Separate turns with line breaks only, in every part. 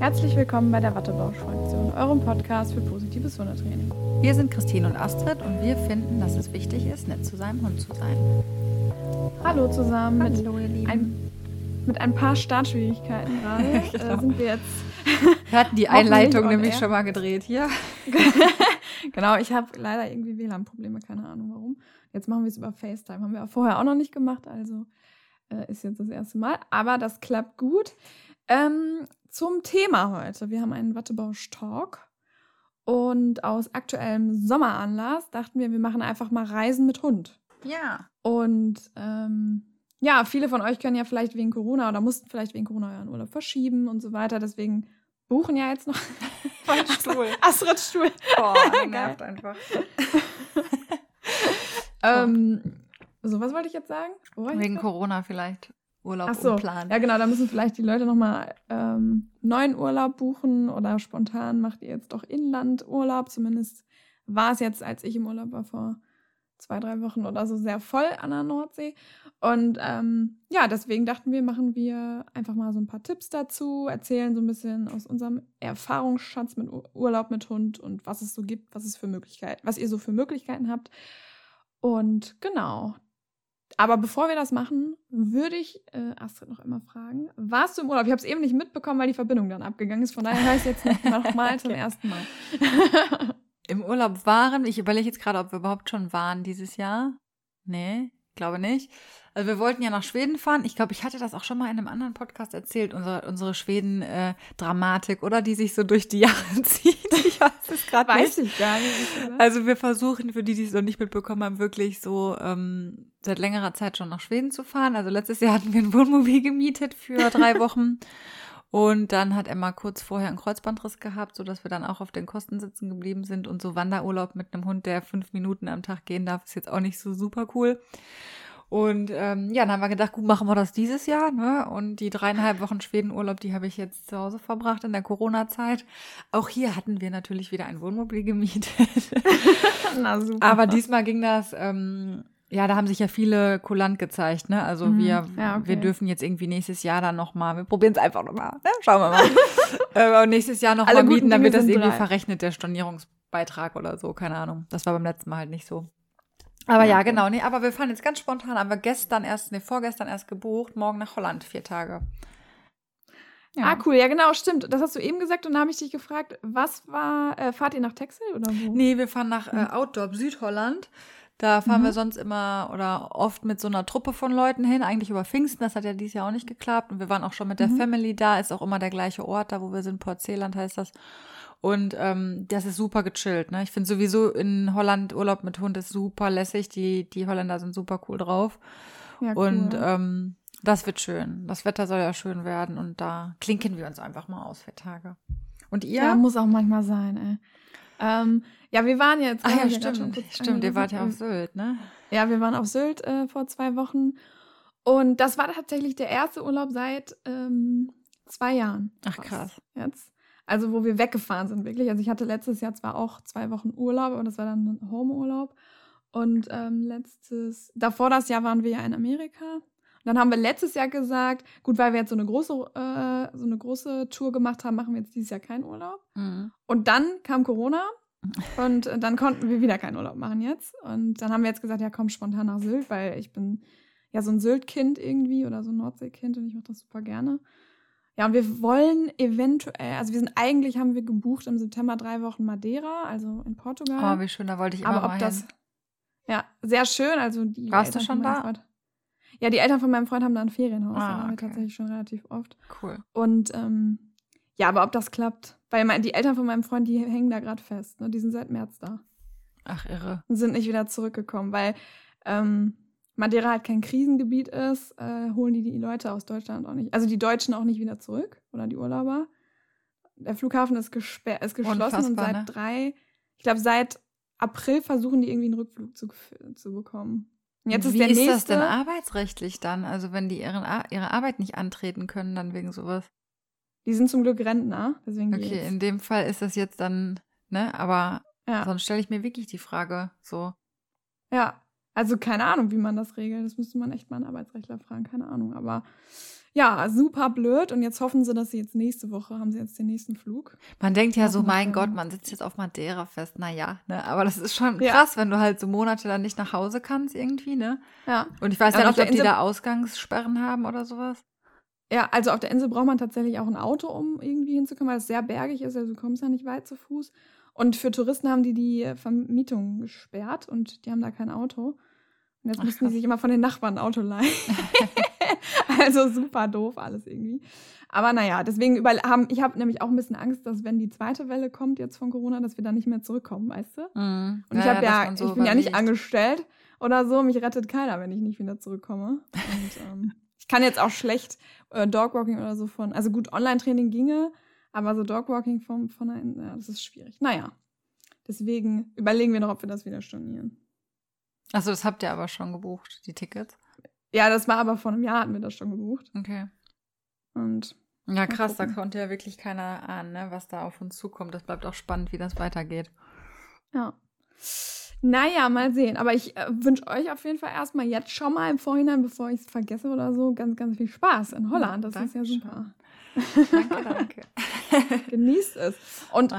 Herzlich willkommen bei der Wattebausch-Fraktion, eurem Podcast für positives Hundetraining.
Wir sind Christine und Astrid und wir finden, dass es wichtig ist, nett zu seinem Hund zu sein.
Hallo zusammen.
Hallo, ihr Lieben.
Ein, mit ein paar Startschwierigkeiten gerade
Genau.
äh, sind wir jetzt.
Wir hatten die Einleitung nämlich schon mal gedreht hier.
genau, ich habe leider irgendwie WLAN-Probleme, keine Ahnung warum. Jetzt machen wir es über FaceTime. Haben wir vorher auch noch nicht gemacht, also äh, ist jetzt das erste Mal. Aber das klappt gut. Ähm, zum Thema heute. Wir haben einen Wattebausch-Talk. Und aus aktuellem Sommeranlass dachten wir, wir machen einfach mal Reisen mit Hund.
Ja.
Und ähm, ja, viele von euch können ja vielleicht wegen Corona oder mussten vielleicht wegen Corona euren Urlaub verschieben und so weiter. Deswegen buchen ja jetzt noch
Mein Stuhl.
Astrids Stuhl.
Boah,
Geil.
nervt einfach.
Ähm, so, was wollte ich jetzt sagen? Ich
Wegen? Corona vielleicht Urlaub
Ach so,
umplanen.
ja genau, da müssen vielleicht die Leute nochmal ähm, neuen Urlaub buchen oder spontan macht ihr jetzt doch Inlandurlaub. Zumindest war es jetzt, als ich im Urlaub war vor zwei, drei Wochen oder so, sehr voll an der Nordsee. Und ähm, ja, deswegen dachten wir, machen wir einfach mal so ein paar Tipps dazu, erzählen so ein bisschen aus unserem Erfahrungsschatz mit Ur- Urlaub mit Hund und was es so gibt, was es für Möglichkeiten, was ihr so für Möglichkeiten habt. Und genau, aber bevor wir das machen, würde ich äh, Astrid noch immer fragen, warst du im Urlaub? Ich habe es eben nicht mitbekommen, weil die Verbindung dann abgegangen ist. Von daher höre ich es jetzt noch noch mal zum ersten Mal.
Im Urlaub waren, ich überlege jetzt gerade, ob wir überhaupt schon waren dieses Jahr. Nee, glaube nicht. Also wir wollten ja nach Schweden fahren. Ich glaube, ich hatte das auch schon mal in einem anderen Podcast erzählt, unsere, unsere Schweden-Dramatik, oder? Die sich so durch die Jahre zieht. Ich weiß es gerade nicht.
Weiß ich gar nicht. Oder?
Also wir versuchen, für die, die es noch nicht mitbekommen haben, wirklich so ähm, seit längerer Zeit schon nach Schweden zu fahren. Also letztes Jahr hatten wir ein Wohnmobil gemietet für drei Wochen. Und dann hat Emma kurz vorher einen Kreuzbandriss gehabt, sodass wir dann auch auf den Kosten sitzen geblieben sind. Und so Wanderurlaub mit einem Hund, der fünf Minuten am Tag gehen darf, ist jetzt auch nicht so super cool. Und ähm, ja, dann haben wir gedacht, gut, machen wir das dieses Jahr. Ne? Und die dreieinhalb Wochen Schwedenurlaub, die habe ich jetzt zu Hause verbracht in der Corona-Zeit. Auch hier hatten wir natürlich wieder ein Wohnmobil gemietet.
Na super.
Aber diesmal ging das, ähm, ja, da haben sich ja viele kulant gezeigt, ne? Also
Mhm.
wir,
Ja, okay.
wir dürfen jetzt irgendwie nächstes Jahr dann nochmal, wir probieren es einfach nochmal, ne? Schauen wir mal. äh, und nächstes Jahr nochmal mieten, dann wird
Dinge
das irgendwie
drei.
verrechnet, der Stornierungsbeitrag oder so, keine Ahnung. Das war beim letzten Mal halt nicht so. Aber
Ja,
ja,
okay.
genau, nee, aber wir fahren jetzt ganz spontan, haben wir gestern erst, nee, vorgestern erst gebucht, morgen nach Holland, vier Tage.
Ah, cool. Ja, genau, stimmt. Das hast du eben gesagt und da habe ich dich gefragt, was war, äh, fahrt ihr nach Texel oder wo?
Nee, wir fahren nach äh, Outdoor Südholland. Da fahren
Mhm.
wir sonst immer oder oft mit so einer Truppe von Leuten hin, eigentlich über Pfingsten. Das hat ja dieses Jahr auch nicht geklappt. Und wir waren auch schon mit der
Mhm.
Family da. Ist auch immer der gleiche Ort, da wo wir sind. Port Zeeland heißt das. Und ähm, das ist super gechillt. Ne? Ich finde sowieso in Holland Urlaub mit Hund ist super lässig. Die, die Holländer sind super cool drauf.
Ja,
Und
cool.
ähm, das wird schön. Das Wetter soll ja schön werden. Und da klinken wir uns einfach mal aus für Tage. Und ihr?
ja, muss auch manchmal sein, ey. Ähm, ja, wir waren jetzt. Hab
ja,
schon
stimmt. Stimmt, ihr wart ja auf. Sylt, ne?
Ja, wir waren auf Sylt äh, vor zwei Wochen. Und das war tatsächlich der erste Urlaub seit ähm, zwei Jahren.
Ach, krass.
Jetzt. Also, wo wir weggefahren sind, wirklich. Also, ich hatte letztes Jahr zwar auch zwei Wochen Urlaub, aber das war dann ein Homeurlaub. Und ähm, letztes, davor das Jahr waren wir ja in Amerika. Und dann haben wir letztes Jahr gesagt, gut, weil wir jetzt so eine große, äh, so eine große Tour gemacht haben, machen wir jetzt dieses Jahr keinen Urlaub.
Mhm.
Und dann kam Corona und äh, dann konnten wir wieder keinen Urlaub machen jetzt. Und dann haben wir jetzt gesagt, ja komm spontan nach Sylt, weil ich bin ja so ein Sylt-Kind irgendwie oder so ein Nordseekind und ich mache das super gerne. Ja, und wir wollen eventuell, also wir sind eigentlich, haben wir gebucht im September drei Wochen Madeira, also in Portugal.
Oh, wie schön, da wollte ich immer
Aber ob das,
hin.
ja, sehr schön, also die
Warst du
Eltern
schon
von meinem
da?
Freund, ja, die Eltern von meinem Freund haben da ein Ferienhaus,
Ah,
da waren wir
okay.
tatsächlich schon relativ oft.
Cool.
Und ähm, ja, aber ob das klappt, weil mein, die Eltern von meinem Freund, die hängen da gerade fest. Ne? Die sind seit März da
Ach, irre.
und sind nicht wieder zurückgekommen, weil ähm, Madeira halt kein Krisengebiet ist, äh, holen die die Leute aus Deutschland auch nicht, also die Deutschen auch nicht wieder zurück oder die Urlauber. Der Flughafen ist, gesperrt, ist geschlossen und
Unfassbar,
seit
ne?
drei, ich glaube seit April versuchen die irgendwie einen Rückflug zu, zu bekommen. Und jetzt ist
Wie
der
ist
nächste.
das denn arbeitsrechtlich dann? Also wenn die ihren, ihre Arbeit nicht antreten können, dann wegen sowas.
Die sind zum Glück Rentner, deswegen
Okay,
geht's.
in dem Fall ist das jetzt dann, ne? Aber
Ja.
sonst stelle ich mir wirklich die Frage so.
Ja, also keine Ahnung, wie man das regelt. Das müsste man echt mal einen Arbeitsrechtler fragen, keine Ahnung. Aber ja, super blöd. Und jetzt hoffen sie, dass sie jetzt nächste Woche haben sie jetzt den nächsten Flug.
Man denkt ja so, mein. Gott, man sitzt jetzt auf Madeira fest. Naja, ne? Aber das ist schon
Ja.
krass, wenn du halt so Monate dann nicht nach Hause kannst irgendwie, ne?
Ja.
Und ich weiß
Ja,
ja nicht, ob die da Ausgangssperren haben oder sowas.
Ja, also auf der Insel braucht man tatsächlich auch ein Auto, um irgendwie hinzukommen, weil es sehr bergig ist. Also du kommst ja nicht weit zu Fuß. Und für Touristen haben die die Vermietung gesperrt und die haben da kein Auto. Und jetzt müssen die sich immer von den Nachbarn ein Auto leihen. also super doof alles irgendwie. Aber naja, deswegen über haben, ich habe nämlich auch ein bisschen Angst, dass wenn die zweite Welle kommt jetzt von Corona, dass wir da nicht mehr zurückkommen, weißt du?
Mhm.
Und ich habe ja, ich bin ja nicht angestellt oder so, mich rettet keiner, wenn ich nicht wieder zurückkomme. Und ähm, ich kann jetzt auch schlecht äh, Dogwalking oder so von, also gut, Online-Training ginge, aber so Dogwalking von, von einer, ja, das ist schwierig. Naja, deswegen überlegen wir noch, ob wir das wieder stornieren.
Achso, das habt ihr aber schon gebucht, die Tickets.
Ja, das war aber vor einem Jahr hatten wir das schon gebucht.
Okay.
Und
Ja, krass, da konnte ja wirklich keiner ahnen, ne, was da auf uns zukommt. Das bleibt auch spannend, wie das weitergeht.
ja. Naja, mal sehen. Aber ich äh, wünsche euch auf jeden Fall erstmal jetzt schon mal im Vorhinein, bevor ich es vergesse oder so, ganz, ganz viel Spaß in Holland. Das ist ja
Dankeschön.
super.
Danke, danke.
Genießt es. Und.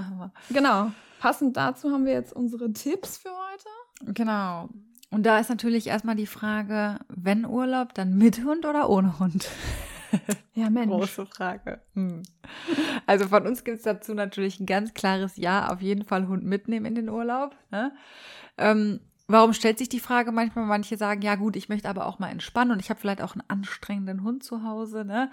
Genau. Passend dazu haben wir jetzt unsere Tipps für heute.
Genau. Und da ist natürlich erstmal die Frage, wenn Urlaub, dann mit Hund oder ohne Hund?
Ja, Mensch.
Große Frage. Hm. Also von uns gibt es dazu natürlich ein ganz klares Ja, auf jeden Fall Hund mitnehmen in den Urlaub. Ne? Ähm, warum stellt sich die Frage manchmal? Manche sagen, ja gut, ich möchte aber auch mal entspannen und ich habe vielleicht auch einen anstrengenden Hund zu Hause. Ne?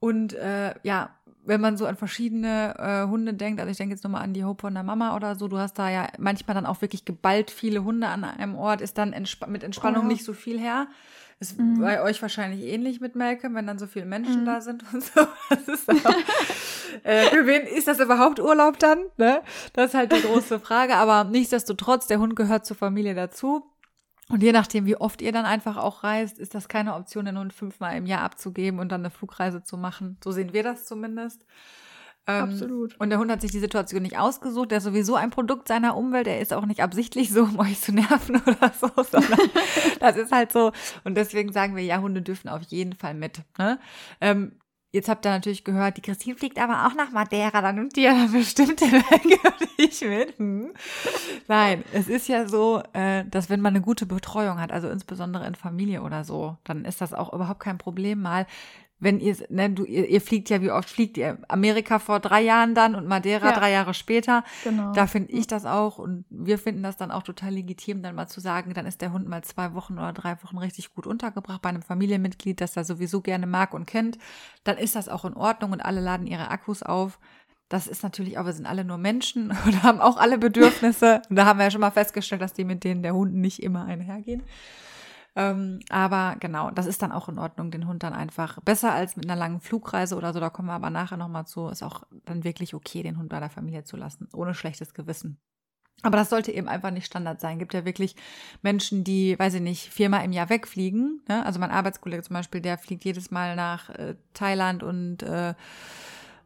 Und äh, ja, wenn man so an verschiedene äh, Hunde denkt, also ich denke jetzt nochmal an die Hope von der Mama oder so, du hast da ja manchmal dann auch wirklich geballt viele Hunde an einem Ort, ist dann entsp mit Entspannung
Ja.
nicht so viel her. Ist
Mhm.
bei euch wahrscheinlich ähnlich mit Malcolm, wenn dann so viele Menschen
Mhm.
da sind und so. Auch, äh, für wen ist das überhaupt Urlaub dann? Ne? Das ist halt die große Frage. Aber nichtsdestotrotz, der Hund gehört zur Familie dazu. Und je nachdem, wie oft ihr dann einfach auch reist, ist das keine Option, den Hund fünfmal im Jahr abzugeben und dann eine Flugreise zu machen. So sehen wir das zumindest. Ähm,
Absolut.
Und der Hund hat sich die Situation nicht ausgesucht. Der ist sowieso ein Produkt seiner Umwelt. Er ist auch nicht absichtlich so, um euch zu nerven oder so, sondern das ist halt so. Und deswegen sagen wir, ja, Hunde dürfen auf jeden Fall mit. Ne? Ähm, jetzt habt ihr natürlich gehört, die Christine fliegt aber auch nach Madeira. Dann nimmt die ja bestimmt den ich mit. Hm. Nein, es ist ja so, äh, dass wenn man eine gute Betreuung hat, also insbesondere in Familie oder so, dann ist das auch überhaupt kein Problem mal. Wenn ihr, ne, du, ihr, ihr fliegt ja, wie oft fliegt ihr? Amerika vor drei Jahren dann und Madeira
Ja.
drei Jahre später.
Genau.
Da finde ich das auch und wir finden das dann auch total legitim, dann mal zu sagen, dann ist der Hund mal zwei Wochen oder drei Wochen richtig gut untergebracht bei einem Familienmitglied, das er sowieso gerne mag und kennt. Dann ist das auch in Ordnung und alle laden ihre Akkus auf. Das ist natürlich auch, wir sind alle nur Menschen und haben auch alle Bedürfnisse. Und da haben wir ja schon mal festgestellt, dass die mit denen der Hund nicht immer einhergehen. Ähm, aber genau, das ist dann auch in Ordnung, den Hund dann einfach besser als mit einer langen Flugreise oder so. Da kommen wir aber nachher nochmal zu. Ist auch dann wirklich okay, den Hund bei der Familie zu lassen, ohne schlechtes Gewissen. Aber das sollte eben einfach nicht Standard sein. Gibt ja wirklich Menschen, die, weiß ich nicht, viermal im Jahr wegfliegen. Ne? Also mein Arbeitskollege zum Beispiel, der fliegt jedes Mal nach äh, Thailand und äh,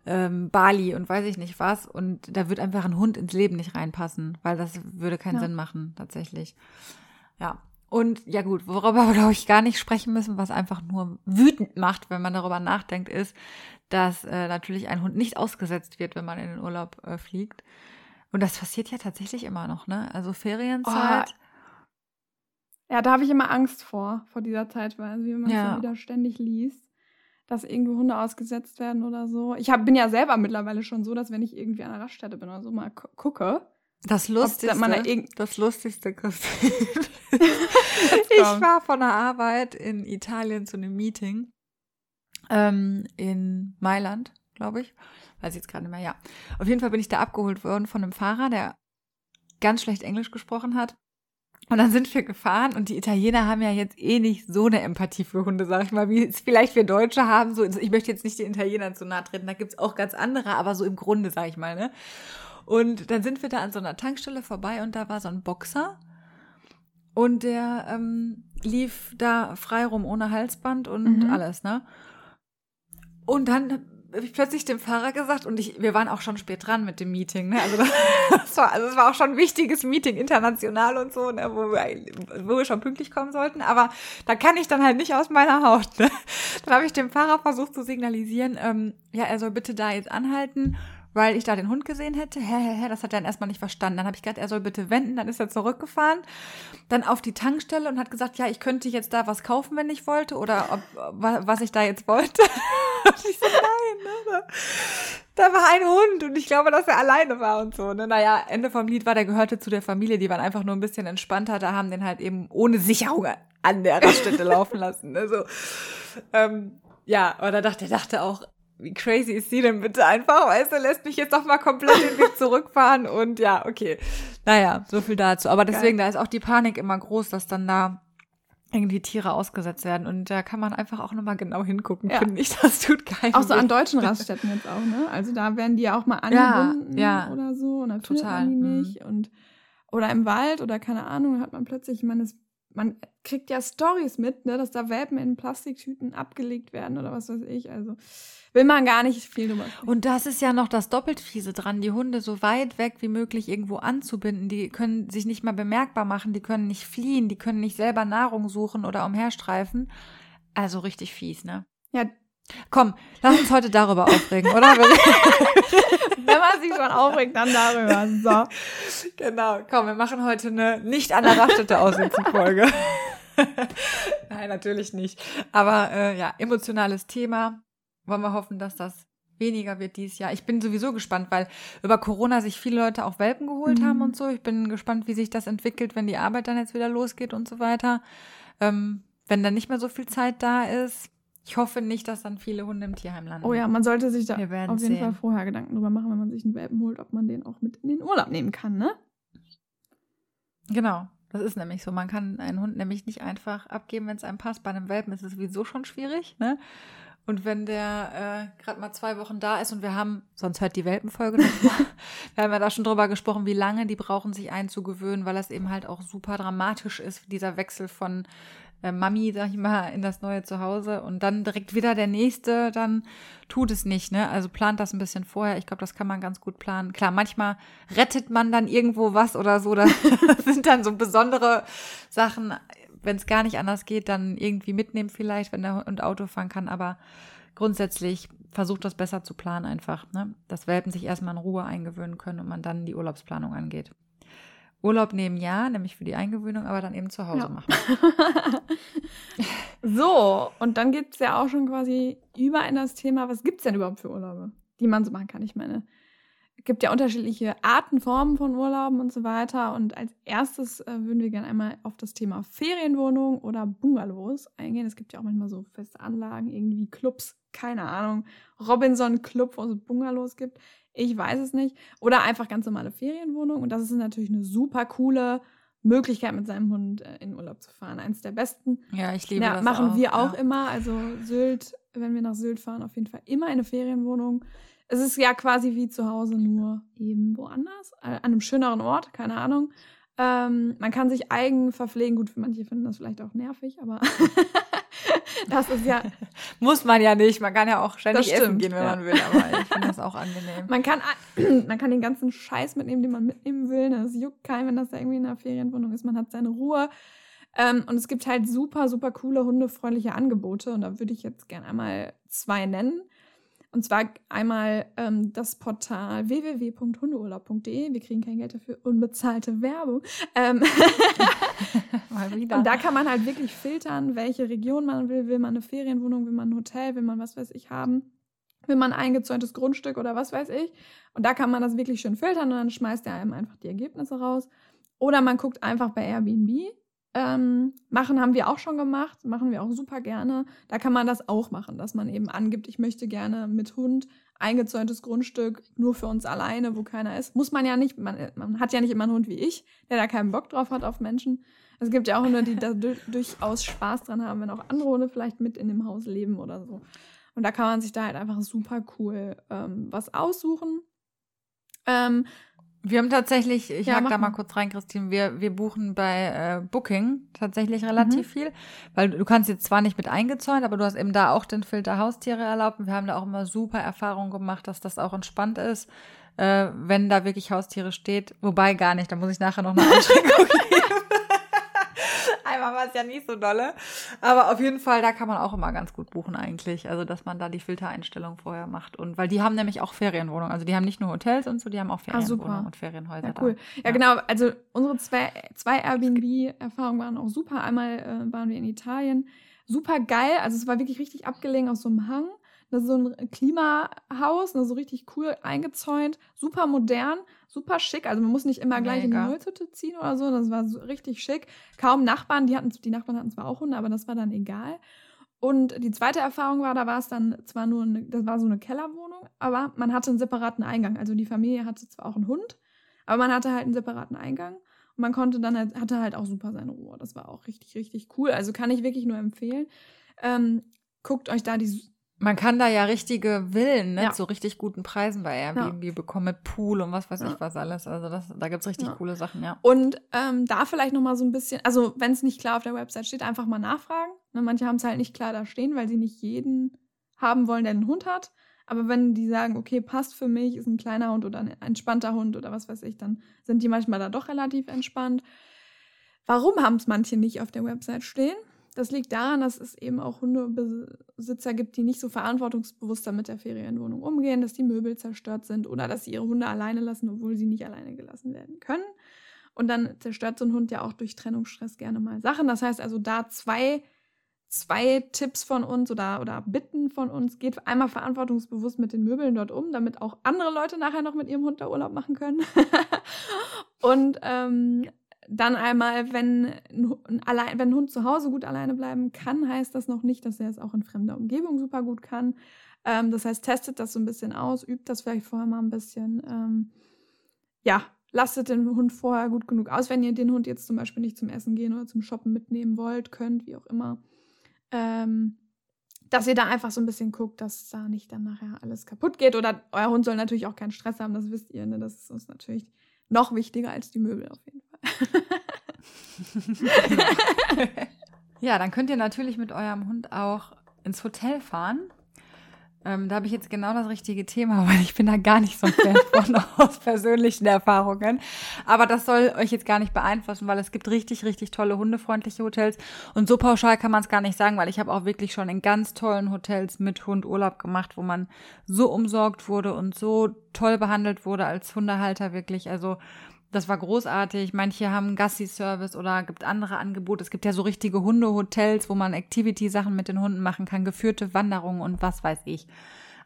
ähm, Bali und weiß ich nicht was. Und da wird einfach ein Hund ins Leben nicht reinpassen, weil das würde keinen
Ja.
Sinn machen, tatsächlich. Ja. Und ja gut, worüber wir, glaube ich, gar nicht sprechen müssen, was einfach nur wütend macht, wenn man darüber nachdenkt, ist, dass äh, natürlich ein Hund nicht ausgesetzt wird, wenn man in den Urlaub äh, fliegt. Und das passiert ja tatsächlich immer noch, ne? Also Ferienzeit.
Ja, da habe ich immer Angst vor, vor dieser Zeit, weil wie man
Ja.
so wieder ständig liest, dass irgendwo Hunde ausgesetzt werden oder so. Ich hab, bin ja selber mittlerweile schon so, dass wenn ich irgendwie an einer Raststätte bin oder so mal gu- gucke,
Das Lustigste, das Lustigste, Christine. ich war von der Arbeit in Italien zu einem Meeting ähm, in Mailand, glaube ich. Weiß ich jetzt gerade nicht mehr, ja. Auf jeden Fall bin ich da abgeholt worden von einem Fahrer, der ganz schlecht Englisch gesprochen hat. Und dann sind wir gefahren und die Italiener haben ja jetzt eh nicht so eine Empathie für Hunde, sag ich mal, wie es vielleicht wir Deutsche haben. So, ich möchte jetzt nicht den Italienern zu nahe treten, da gibt's auch ganz andere, aber so im Grunde, sag ich mal, ne? Und dann sind wir da an so einer Tankstelle vorbei und da war so ein Boxer und der ähm, lief da frei rum ohne Halsband und
Mhm.
alles, ne? Und dann habe ich plötzlich dem Fahrer gesagt und ich, wir waren auch schon spät dran mit dem Meeting. Ne? Also, das war, also es war auch schon ein wichtiges Meeting, international und so, ne? wo, wir, wo wir schon pünktlich kommen sollten. Aber da kann ich dann halt nicht aus meiner Haut. Ne? Dann habe ich dem Fahrer versucht zu signalisieren, ähm, ja, er soll bitte da jetzt anhalten weil ich da den Hund gesehen hätte. Hä, hä, hä, das hat er dann erstmal nicht verstanden. Dann habe ich gesagt, er soll bitte wenden. Dann ist er zurückgefahren, dann auf die Tankstelle und hat gesagt, ja, ich könnte jetzt da was kaufen, wenn ich wollte oder ob, was ich da jetzt wollte. und ich so, nein, ne? Da war ein Hund und ich glaube, dass er alleine war und so. Ne? Naja, Ende vom Lied war, der gehörte zu der Familie, die waren einfach nur ein bisschen entspannter. Da haben den halt eben ohne Sicherung an der Raststätte laufen lassen. Ne? So, ähm, ja, da dachte er dachte auch, wie crazy ist sie denn bitte einfach? Weißt du, lässt mich jetzt doch mal komplett den Weg zurückfahren und ja, okay. Naja, so viel dazu. Aber deswegen, Geil. da ist auch die Panik immer groß, dass dann da irgendwie Tiere ausgesetzt werden. Und da kann man einfach auch nochmal genau hingucken, ja. finde ich. Das tut keinen
Auch so an deutschen Raststätten jetzt auch, ne? Also da werden die ja auch mal angebunden ja, ja. oder so. Und dann Total. man die mhm. nicht. Mhm. Und, oder im Wald oder keine Ahnung, hat man plötzlich, ich meine, es man kriegt ja Stories mit, ne, dass da Welpen in Plastiktüten abgelegt werden oder was weiß ich. Also will man gar nicht viel drüber.
Und das ist ja noch das doppelt fiese dran, die Hunde so weit weg wie möglich irgendwo anzubinden. Die können sich nicht mal bemerkbar machen, die können nicht fliehen, die können nicht selber Nahrung suchen oder umherstreifen. Also richtig fies, ne?
Ja.
Komm, lass uns heute darüber aufregen, oder?
Wenn man sich schon aufregt, dann darüber. So.
Genau. Komm, wir machen heute eine nicht an der Raststätte aussitzen Folge. Nein, natürlich nicht. Aber äh, ja, emotionales Thema wollen wir hoffen, dass das weniger wird dieses Jahr. Ich bin sowieso gespannt, weil über Corona sich viele Leute auch Welpen geholt mhm. haben und so. Ich bin gespannt, wie sich das entwickelt, wenn die Arbeit dann jetzt wieder losgeht und so weiter. Ähm, wenn dann nicht mehr so viel Zeit da ist. Ich hoffe nicht, dass dann viele Hunde im Tierheim landen.
Oh ja, man sollte sich da auf jeden sehen. Fall vorher Gedanken drüber machen, wenn man sich einen Welpen holt, ob man den auch mit in den Urlaub nehmen kann, ne?
Genau. Das ist nämlich so. Man kann einen Hund nämlich nicht einfach abgeben, wenn es einem passt. Bei einem Welpen ist es sowieso schon schwierig, ne? Und wenn der äh, gerade mal zwei Wochen da ist und wir haben, sonst hört die Welpenfolge noch mal, wir haben ja da schon drüber gesprochen, wie lange die brauchen, sich einzugewöhnen, weil das eben halt auch super dramatisch ist, dieser Wechsel von äh, Mami, sag ich mal, in das neue Zuhause und dann direkt wieder der nächste, dann tut es nicht, ne? Also plant das ein bisschen vorher. Ich glaube, das kann man ganz gut planen. Klar, manchmal rettet man dann irgendwo was oder so. Das sind dann so besondere Sachen wenn es gar nicht anders geht, dann irgendwie mitnehmen vielleicht, wenn der Hund Auto fahren kann. Aber grundsätzlich versucht das besser zu planen einfach, ne? dass Welpen sich erstmal in Ruhe eingewöhnen können und man dann die Urlaubsplanung angeht. Urlaub nehmen ja, nämlich für die Eingewöhnung, aber dann eben zu Hause ja. machen.
so, und dann geht es ja auch schon quasi über in das Thema, was gibt es denn überhaupt für Urlaube, die man so machen kann? Ich meine, gibt ja unterschiedliche Arten, Formen von Urlauben und so weiter. Und als erstes äh, würden wir gerne einmal auf das Thema Ferienwohnung oder Bungalows eingehen. Es gibt ja auch manchmal so feste Anlagen, irgendwie Clubs, keine Ahnung, Robinson Club, wo es Bungalows gibt. Ich weiß es nicht. Oder einfach ganz normale Ferienwohnungen. Und das ist natürlich eine super coole Möglichkeit, mit seinem Hund äh, in Urlaub zu fahren. Eins der besten.
Ja, ich liebe ja, das
Machen
auch,
wir auch ja. immer. Also Sylt, wenn wir nach Sylt fahren, auf jeden Fall immer eine Ferienwohnung. Es ist ja quasi wie zu Hause, nur eben woanders, äh, an einem schöneren Ort, keine Ahnung. Ähm, man kann sich eigen verpflegen. Gut, manche finden das vielleicht auch nervig, aber das ist ja.
Muss man ja nicht. Man kann ja auch ständig essen gehen, wenn ja. man will, aber ich finde das auch angenehm.
Man kann, man kann den ganzen Scheiß mitnehmen, den man mitnehmen will. Es juckt keinen, wenn das da irgendwie in einer Ferienwohnung ist. Man hat seine Ruhe. Ähm, und es gibt halt super, super coole, hundefreundliche Angebote. Und da würde ich jetzt gerne einmal zwei nennen. Und zwar einmal ähm, das Portal www.hundeurlaub.de. Wir kriegen kein Geld dafür, unbezahlte Werbung. Ähm Mal wieder. Und da kann man halt wirklich filtern, welche Region man will. Will man eine Ferienwohnung, will man ein Hotel, will man was weiß ich haben, will man ein eingezäuntes Grundstück oder was weiß ich. Und da kann man das wirklich schön filtern und dann schmeißt er einem einfach die Ergebnisse raus. Oder man guckt einfach bei Airbnb ähm, machen haben wir auch schon gemacht, machen wir auch super gerne. Da kann man das auch machen, dass man eben angibt, ich möchte gerne mit Hund eingezäuntes Grundstück nur für uns alleine, wo keiner ist. Muss man ja nicht, man, man hat ja nicht immer einen Hund wie ich, der da keinen Bock drauf hat auf Menschen. Es gibt ja auch Hunde, die da durchaus Spaß dran haben, wenn auch andere Hunde vielleicht mit in dem Haus leben oder so. Und da kann man sich da halt einfach super cool ähm, was aussuchen. Ähm,
Wir haben tatsächlich, ich
Ja,
hack da mal
mal.
kurz rein, Christine, wir, wir buchen bei äh, Booking tatsächlich relativ
Mhm.
viel, weil du kannst jetzt zwar nicht mit eingezäunt, aber du hast eben da auch den Filter Haustiere erlaubt und wir haben da auch immer super Erfahrungen gemacht, dass das auch entspannt ist, äh, wenn da wirklich Haustiere steht, wobei gar nicht, da muss ich nachher noch eine Einschränkung geben. War es ja nicht so dolle. Aber auf jeden Fall, da kann man auch immer ganz gut buchen eigentlich. Also, dass man da die Filtereinstellung vorher macht. Und weil die haben nämlich auch Ferienwohnungen. Also die haben nicht nur Hotels und so, die haben auch
Ah.
Ferienwohnungen und Ferienhäuser
Ja,
da.
cool. Ja,
Ja.
genau. Also unsere zwei, zwei Airbnb-Erfahrungen waren auch super. Einmal äh, waren wir in Italien. Super geil. Also es war wirklich richtig abgelegen aus so einem Hang. Das ist so ein Klimahaus, ne, so richtig cool eingezäunt, super modern, super schick. Also man muss nicht immer gleich in die
Mega.
Holzhütte ziehen oder so. Das war so richtig schick. Kaum Nachbarn, die hatten, die Nachbarn hatten zwar auch Hunde, aber das war dann egal. Und die zweite Erfahrung war, da war es dann zwar nur, eine, das war so eine Kellerwohnung, aber man hatte einen separaten Eingang. Also die Familie hatte zwar auch einen Hund, aber man hatte halt einen separaten Eingang und man konnte dann halt, hatte halt auch super seine Ruhe. Das war auch richtig, richtig cool. Also kann ich wirklich nur empfehlen. Ähm, guckt euch da die.
Man kann da ja richtige Villen, ne,
Ja.
zu richtig guten Preisen bei Airbnb bekommen mit Pool und was weiß
Ja.
ich was alles. Also das, da gibt's richtig
Ja.
coole Sachen, ja.
Und ähm, da vielleicht nochmal so ein bisschen, also wenn es nicht klar auf der Website steht, einfach mal nachfragen. Ne, manche haben es halt nicht klar da stehen, weil sie nicht jeden haben wollen, der einen Hund hat. Aber wenn die sagen, okay, passt für mich, ist ein kleiner Hund oder ein entspannter Hund oder was weiß ich, dann sind die manchmal da doch relativ entspannt. Warum haben es manche nicht auf der Website stehen? Das liegt daran, dass es eben auch Hundebesitzer gibt, die nicht so verantwortungsbewusster mit der Ferienwohnung umgehen, dass die Möbel zerstört sind oder dass sie ihre Hunde alleine lassen, obwohl sie nicht alleine gelassen werden können. Und dann zerstört so ein Hund ja auch durch Trennungsstress gerne mal Sachen. Das heißt also, da zwei, zwei Tipps von uns oder, oder Bitten von uns. Geht einmal verantwortungsbewusst mit den Möbeln dort um, damit auch andere Leute nachher noch mit ihrem Hund da Urlaub machen können. Und ähm, dann einmal, wenn ein, allein, wenn ein Hund zu Hause gut alleine bleiben kann, heißt das noch nicht, dass er es auch in fremder Umgebung super gut kann. Ähm, das heißt, testet das so ein bisschen aus, übt das vielleicht vorher mal ein bisschen. Ähm, ja, lastet den Hund vorher gut genug aus, wenn ihr den Hund jetzt zum Beispiel nicht zum Essen gehen oder zum Shoppen mitnehmen wollt, könnt, wie auch immer. Ähm, dass ihr da einfach so ein bisschen guckt, dass da nicht dann nachher alles kaputt geht. Oder euer Hund soll natürlich auch keinen Stress haben, das wisst ihr. Ne? Das ist uns natürlich noch wichtiger als die Möbel auf jeden Fall.
Ja, dann könnt ihr natürlich mit eurem Hund auch ins Hotel fahren. Ähm, da habe ich jetzt genau das richtige Thema, weil ich bin da gar nicht so ein Fan von aus persönlichen Erfahrungen. Aber das soll euch jetzt gar nicht beeinflussen, weil es gibt richtig, richtig tolle hundefreundliche Hotels. Und so pauschal kann man es gar nicht sagen, weil ich habe auch wirklich schon in ganz tollen Hotels mit Hund Urlaub gemacht, wo man so umsorgt wurde und so toll behandelt wurde als Hundehalter wirklich. Also das war großartig. Manche haben Gassi-Service oder gibt andere Angebote. Es gibt ja so richtige Hundehotels, wo man Activity-Sachen mit den Hunden machen kann, geführte Wanderungen und was weiß ich.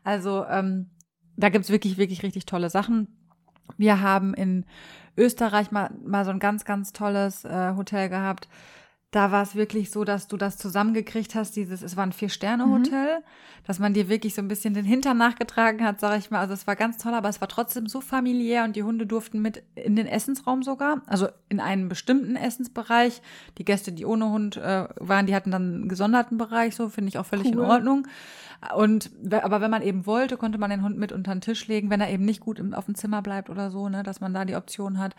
Also ähm, da gibt's wirklich, wirklich richtig tolle Sachen. Wir haben in Österreich mal, mal so ein ganz, ganz tolles äh, Hotel gehabt. Da war es wirklich so, dass du das zusammengekriegt hast, dieses, es war ein Vier-Sterne-Hotel, dass man dir wirklich so ein bisschen den Hintern nachgetragen hat, sag ich mal. Also es war ganz toll, aber es war trotzdem so familiär und die Hunde durften mit in den Essensraum sogar, also in einen bestimmten Essensbereich. Die Gäste, die ohne Hund äh, waren, die hatten dann einen gesonderten Bereich, so finde ich auch völlig
Cool.
in Ordnung. Und aber wenn man eben wollte, konnte man den Hund mit unter den Tisch legen, wenn er eben nicht gut im, auf dem Zimmer bleibt oder so, ne, dass man da die Option hat.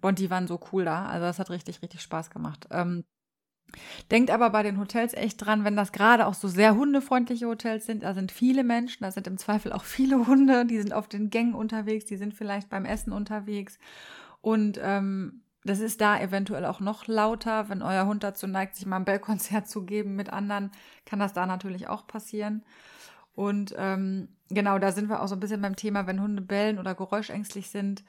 Und die waren so cool da. Also das hat richtig, richtig Spaß gemacht. Ähm, Denkt aber bei den Hotels echt dran, wenn das gerade auch so sehr hundefreundliche Hotels sind, da sind viele Menschen, da sind im Zweifel auch viele Hunde, die sind auf den Gängen unterwegs, die sind vielleicht beim Essen unterwegs. Und ähm, das ist da eventuell auch noch lauter. Wenn euer Hund dazu neigt, sich mal ein Bellkonzert zu geben mit anderen, kann das da natürlich auch passieren. Und ähm, genau, da sind wir auch so ein bisschen beim Thema, wenn Hunde bellen oder geräuschängstlich sind,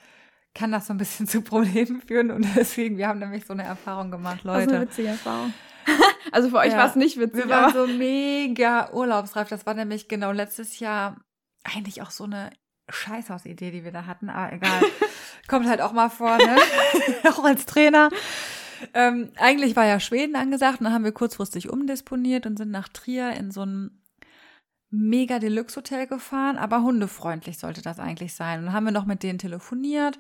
kann das so ein bisschen zu Problemen führen. Und deswegen, wir haben nämlich so eine Erfahrung gemacht,
Das ist eine
Leute.
witzige Erfahrung. also für euch
Ja.
war es nicht witzig,
Wir waren so mega urlaubsreif. Das war nämlich genau letztes Jahr eigentlich auch so eine Scheißhausidee, die wir da hatten. Aber egal. Kommt halt auch mal vor, ne? auch als Trainer. Ähm, eigentlich war ja Schweden angesagt und dann haben wir kurzfristig umdisponiert und sind nach Trier in so ein mega Deluxe-Hotel gefahren, aber hundefreundlich sollte das eigentlich sein. Und dann haben wir noch mit denen telefoniert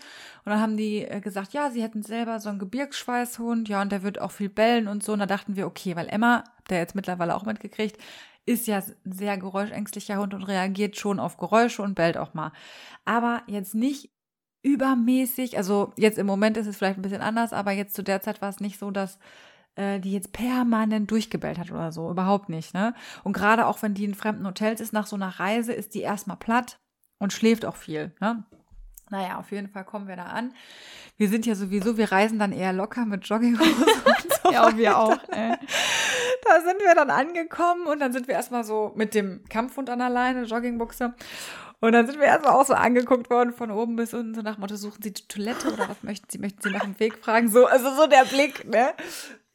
und dann haben die äh, gesagt, ja, sie hätten selber so einen Gebirgsschweißhund, ja, und der wird auch viel bellen und so. Und da dachten wir, okay, weil Emma, ihr jetzt mittlerweile auch mitgekriegt, ist ja ein sehr geräuschängstlicher Hund und reagiert schon auf Geräusche und bellt auch mal. Aber jetzt nicht übermäßig, also jetzt im Moment ist es vielleicht ein bisschen anders, aber jetzt zu der Zeit war es nicht so, dass äh, die jetzt permanent durchgebellt hat oder so. Überhaupt nicht, ne? Und gerade auch wenn die in fremden Hotels ist, nach so einer Reise, ist die erstmal platt und schläft auch viel, ne? Naja, auf jeden Fall kommen wir da an. Wir sind ja sowieso, wir reisen dann eher locker mit Jogginghose und so.
ja, wir auch. Äh.
Da sind wir dann angekommen und dann sind wir erstmal so mit dem Kampfhund an der Leine, Joggingbuchse. Und dann sind wir erstmal auch so angeguckt worden von oben bis unten, so nach Motto, suchen Sie die Toilette oder was möchten Sie? Möchten Sie nach dem Weg fragen? So, also so der Blick, ne?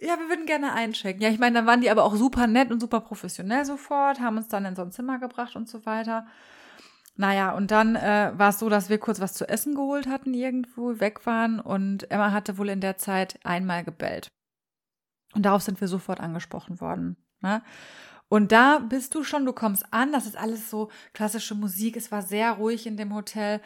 Ja, wir würden gerne einchecken. Ja, ich meine, dann waren die aber auch super nett und super professionell sofort, haben uns dann in so ein Zimmer gebracht und so weiter. Naja, und dann äh, war es so, dass wir kurz was zu essen geholt hatten, irgendwo weg waren und Emma hatte wohl in der Zeit einmal gebellt. Und darauf sind wir sofort angesprochen worden. Ne? Und da bist du schon, du kommst an, das ist alles so klassische Musik, es war sehr ruhig in dem Hotel.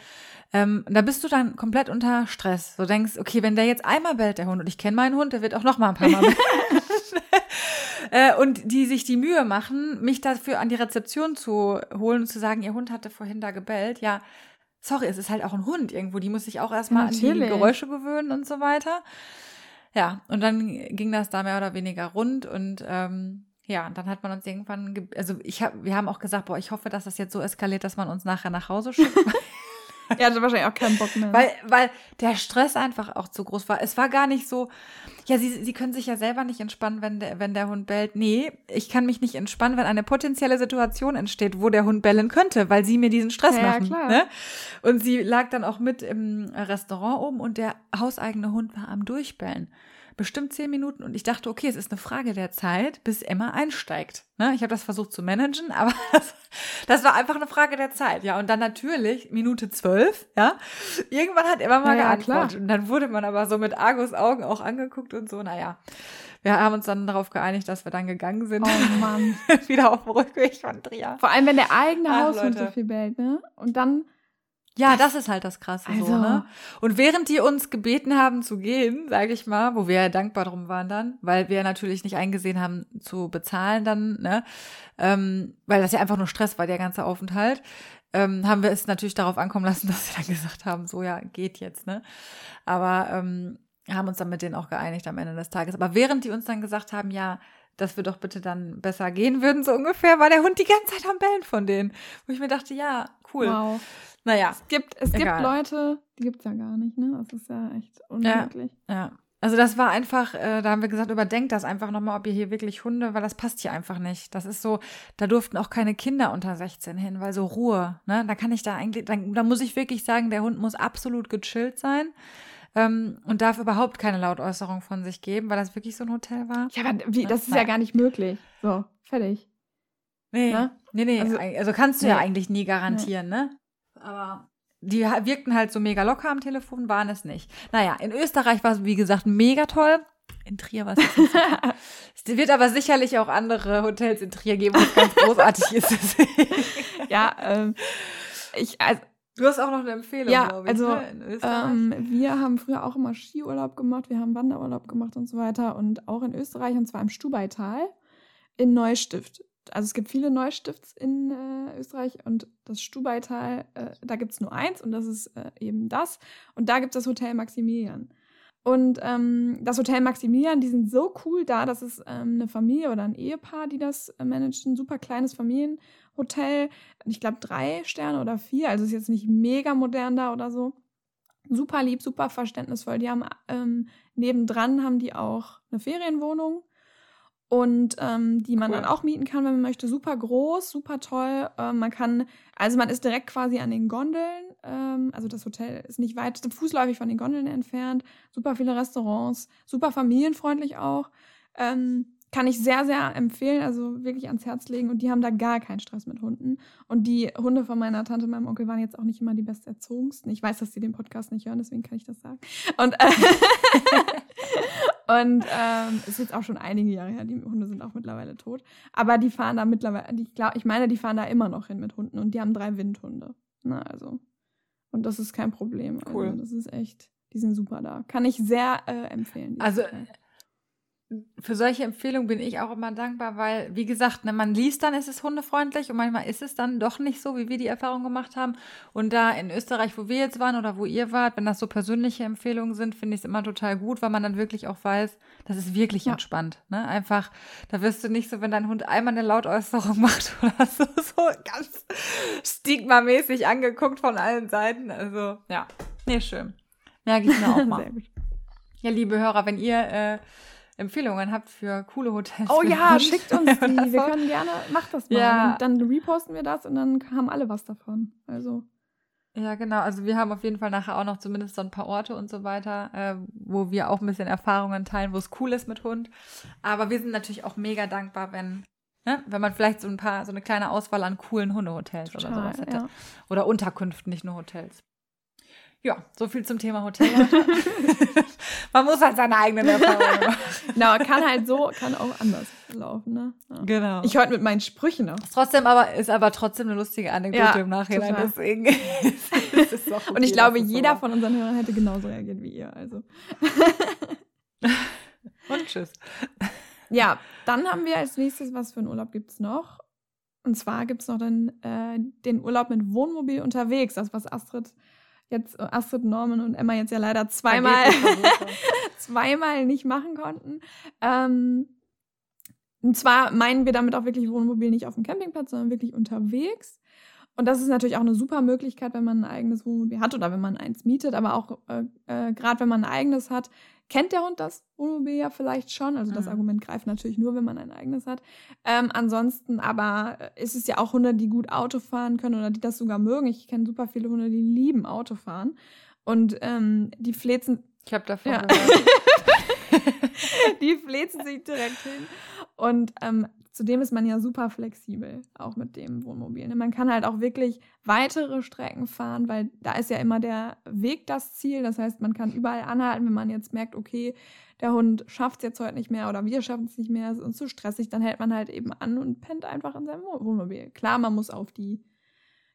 Ähm, da bist du dann komplett unter Stress. Du denkst, okay, wenn der jetzt einmal bellt, der Hund, und ich kenne meinen Hund, der wird auch noch mal ein paar Mal bellen. äh, und die sich die Mühe machen, mich dafür an die Rezeption zu holen und zu sagen, ihr Hund hatte vorhin da gebellt. Ja, sorry, es ist halt auch ein Hund irgendwo. Die muss sich auch erstmal ja, an die Geräusche gewöhnen und so weiter. Ja, und dann ging das da mehr oder weniger rund und ähm, ja, und dann hat man uns irgendwann, also ich habe, wir haben auch gesagt, boah, ich hoffe, dass das jetzt so eskaliert, dass man uns nachher nach Hause schickt.
er hatte wahrscheinlich auch keinen Bock mehr.
Weil, weil der Stress einfach auch zu groß war. Es war gar nicht so, ja, sie, sie können sich ja selber nicht entspannen, wenn der, wenn der Hund bellt. Nee, ich kann mich nicht entspannen, wenn eine potenzielle Situation entsteht, wo der Hund bellen könnte, weil sie mir diesen Stress ja, machen. Ja, ne? Und sie lag dann auch mit im Restaurant oben und der hauseigene Hund war am Durchbellen bestimmt zehn Minuten und ich dachte, okay, es ist eine Frage der Zeit, bis Emma einsteigt. Ne? Ich habe das versucht zu managen, aber das, das, war einfach eine Frage der Zeit. Ja, und dann natürlich Minute zwölf, ja. Irgendwann hat Emma mal ja, geantwortet ja, und dann wurde man aber so mit Argus Augen auch angeguckt und so, naja. Wir haben uns dann darauf geeinigt, dass wir dann gegangen sind.
Oh Mann.
Wieder auf dem Rückweg von Trier.
Vor allem, wenn der eigene Haushund so viel bellt, ne? Und dann
ja, das ist halt das Krasse also. so, ne? Und während die uns gebeten haben zu gehen, sage ich mal, wo wir ja dankbar drum waren dann, weil wir natürlich nicht eingesehen haben zu bezahlen dann, ne? Ähm, weil das ja einfach nur Stress war, der ganze Aufenthalt, ähm, haben wir es natürlich darauf ankommen lassen, dass sie dann gesagt haben, so ja, geht jetzt, ne? Aber ähm, haben uns dann mit denen auch geeinigt am Ende des Tages. Aber während die uns dann gesagt haben, ja, dass wir doch bitte dann besser gehen würden, so ungefähr, war der Hund die ganze Zeit am Bellen von denen. Wo ich mir dachte, ja, cool. Wow. Naja.
Es gibt, es gibt Leute, die gibt es ja gar nicht, ne? Das ist ja echt unmöglich.
Ja. ja. Also das war einfach, äh, da haben wir gesagt, überdenkt das einfach nochmal, ob ihr hier wirklich Hunde, weil das passt hier einfach nicht. Das ist so, da durften auch keine Kinder unter 16 hin, weil so Ruhe, ne? Da kann ich da eigentlich, da, da muss ich wirklich sagen, der Hund muss absolut gechillt sein ähm, und darf überhaupt keine Lautäußerung von sich geben, weil das wirklich so ein Hotel war.
Ja, aber wie, das ist Nein. ja gar nicht möglich. So, fertig.
Nee, ne? nee, nee. Also, also kannst du nee. ja eigentlich nie garantieren, nee. ne? Aber die wirkten halt so mega locker am Telefon, waren es nicht. Naja, in Österreich war es, wie gesagt, mega toll. In Trier war es nicht so Es wird aber sicherlich auch andere Hotels in Trier geben, wo es ganz großartig ist.
ja, ähm, ich, also,
Du hast auch noch eine Empfehlung,
ja, glaube ich. Also, ne? ähm, wir haben früher auch immer Skiurlaub gemacht, wir haben Wanderurlaub gemacht und so weiter. Und auch in Österreich, und zwar im Stubaital in Neustift also es gibt viele Neustifts in äh, Österreich und das Stubaital, äh, da gibt es nur eins und das ist äh, eben das. Und da gibt es das Hotel Maximilian. Und ähm, das Hotel Maximilian, die sind so cool da, das ist ähm, eine Familie oder ein Ehepaar, die das äh, managt, ein super kleines Familienhotel. Ich glaube drei Sterne oder vier, also ist jetzt nicht mega modern da oder so. Super lieb, super verständnisvoll. Die haben ähm, nebendran haben die auch eine Ferienwohnung und ähm, die man cool. dann auch mieten kann, wenn man möchte. Super groß, super toll. Ähm, man kann, also man ist direkt quasi an den Gondeln. Ähm, also das Hotel ist nicht weit, fußläufig von den Gondeln entfernt. Super viele Restaurants, super familienfreundlich auch. Ähm, kann ich sehr, sehr empfehlen, also wirklich ans Herz legen. Und die haben da gar keinen Stress mit Hunden. Und die Hunde von meiner Tante und meinem Onkel waren jetzt auch nicht immer die besterzogensten. Ich weiß, dass sie den Podcast nicht hören, deswegen kann ich das sagen. Und, äh, und ähm, ist jetzt auch schon einige Jahre her. Die Hunde sind auch mittlerweile tot. Aber die fahren da mittlerweile, ich, glaub, ich meine, die fahren da immer noch hin mit Hunden. Und die haben drei Windhunde. Na, also. Und das ist kein Problem.
Cool.
Also, das ist echt, die sind super da. Kann ich sehr äh, empfehlen.
Also.
Zeit
für solche Empfehlungen bin ich auch immer dankbar, weil, wie gesagt, ne, man liest dann, ist es hundefreundlich und manchmal ist es dann doch nicht so, wie wir die Erfahrung gemacht haben. Und da in Österreich, wo wir jetzt waren oder wo ihr wart, wenn das so persönliche Empfehlungen sind, finde ich es immer total gut, weil man dann wirklich auch weiß, das ist wirklich ja. entspannt. Ne? Einfach, da wirst du nicht so, wenn dein Hund einmal eine Lautäußerung macht oder so, so ganz stigmamäßig angeguckt von allen Seiten. Also, ja, nee, schön. Merke ich mir auch mal. Ja, liebe Hörer, wenn ihr äh, Empfehlungen habt für coole Hotels.
Oh ja, schickt uns die. Wir können gerne, macht das mal. Ja. Und dann reposten wir das und dann haben alle was davon. Also.
Ja, genau. Also wir haben auf jeden Fall nachher auch noch zumindest so ein paar Orte und so weiter, äh, wo wir auch ein bisschen Erfahrungen teilen, wo es cool ist mit Hund. Aber wir sind natürlich auch mega dankbar, wenn ne, wenn man vielleicht so ein paar, so eine kleine Auswahl an coolen Hundehotels Total, oder sowas hätte. Ja. Oder Unterkünften, nicht nur Hotels. Ja, so viel zum Thema Hotel. Man muss halt seine eigenen Erfahrungen machen.
Genau, kann halt so, kann auch anders laufen, ne? Ja.
Genau.
Ich heute mit meinen Sprüchen noch.
Ist trotzdem aber, ist aber trotzdem eine lustige Anekdote ja, im Nachhinein. Total. Deswegen ist
es okay, Und ich glaube, jeder von unseren Hörern hätte genauso reagiert wie ihr, also.
Und tschüss.
Ja, dann haben wir als nächstes, was für einen Urlaub gibt es noch? Und zwar gibt es noch den, äh, den Urlaub mit Wohnmobil unterwegs, das was Astrid jetzt Astrid Norman und Emma jetzt ja leider zweimal, zweimal nicht machen konnten. Ähm, und zwar meinen wir damit auch wirklich Wohnmobil nicht auf dem Campingplatz, sondern wirklich unterwegs. Und das ist natürlich auch eine super Möglichkeit, wenn man ein eigenes Wohnmobil hat oder wenn man eins mietet, aber auch äh, äh, gerade wenn man ein eigenes hat, kennt der Hund das Wohnmobil ja vielleicht schon. Also das mhm. Argument greift natürlich nur, wenn man ein eigenes hat. Ähm, ansonsten aber ist es ja auch Hunde, die gut Auto fahren können oder die das sogar mögen. Ich kenne super viele Hunde, die lieben Autofahren. Und ähm, die flezen.
Ich habe davon ja.
die flezen sich direkt hin. Und ähm, Zudem ist man ja super flexibel, auch mit dem Wohnmobil. Ne? Man kann halt auch wirklich weitere Strecken fahren, weil da ist ja immer der Weg das Ziel. Das heißt, man kann überall anhalten, wenn man jetzt merkt, okay, der Hund schafft es jetzt heute nicht mehr oder wir schaffen es nicht mehr, es ist uns zu stressig, dann hält man halt eben an und pennt einfach in seinem Wohnmobil. Klar, man muss auf die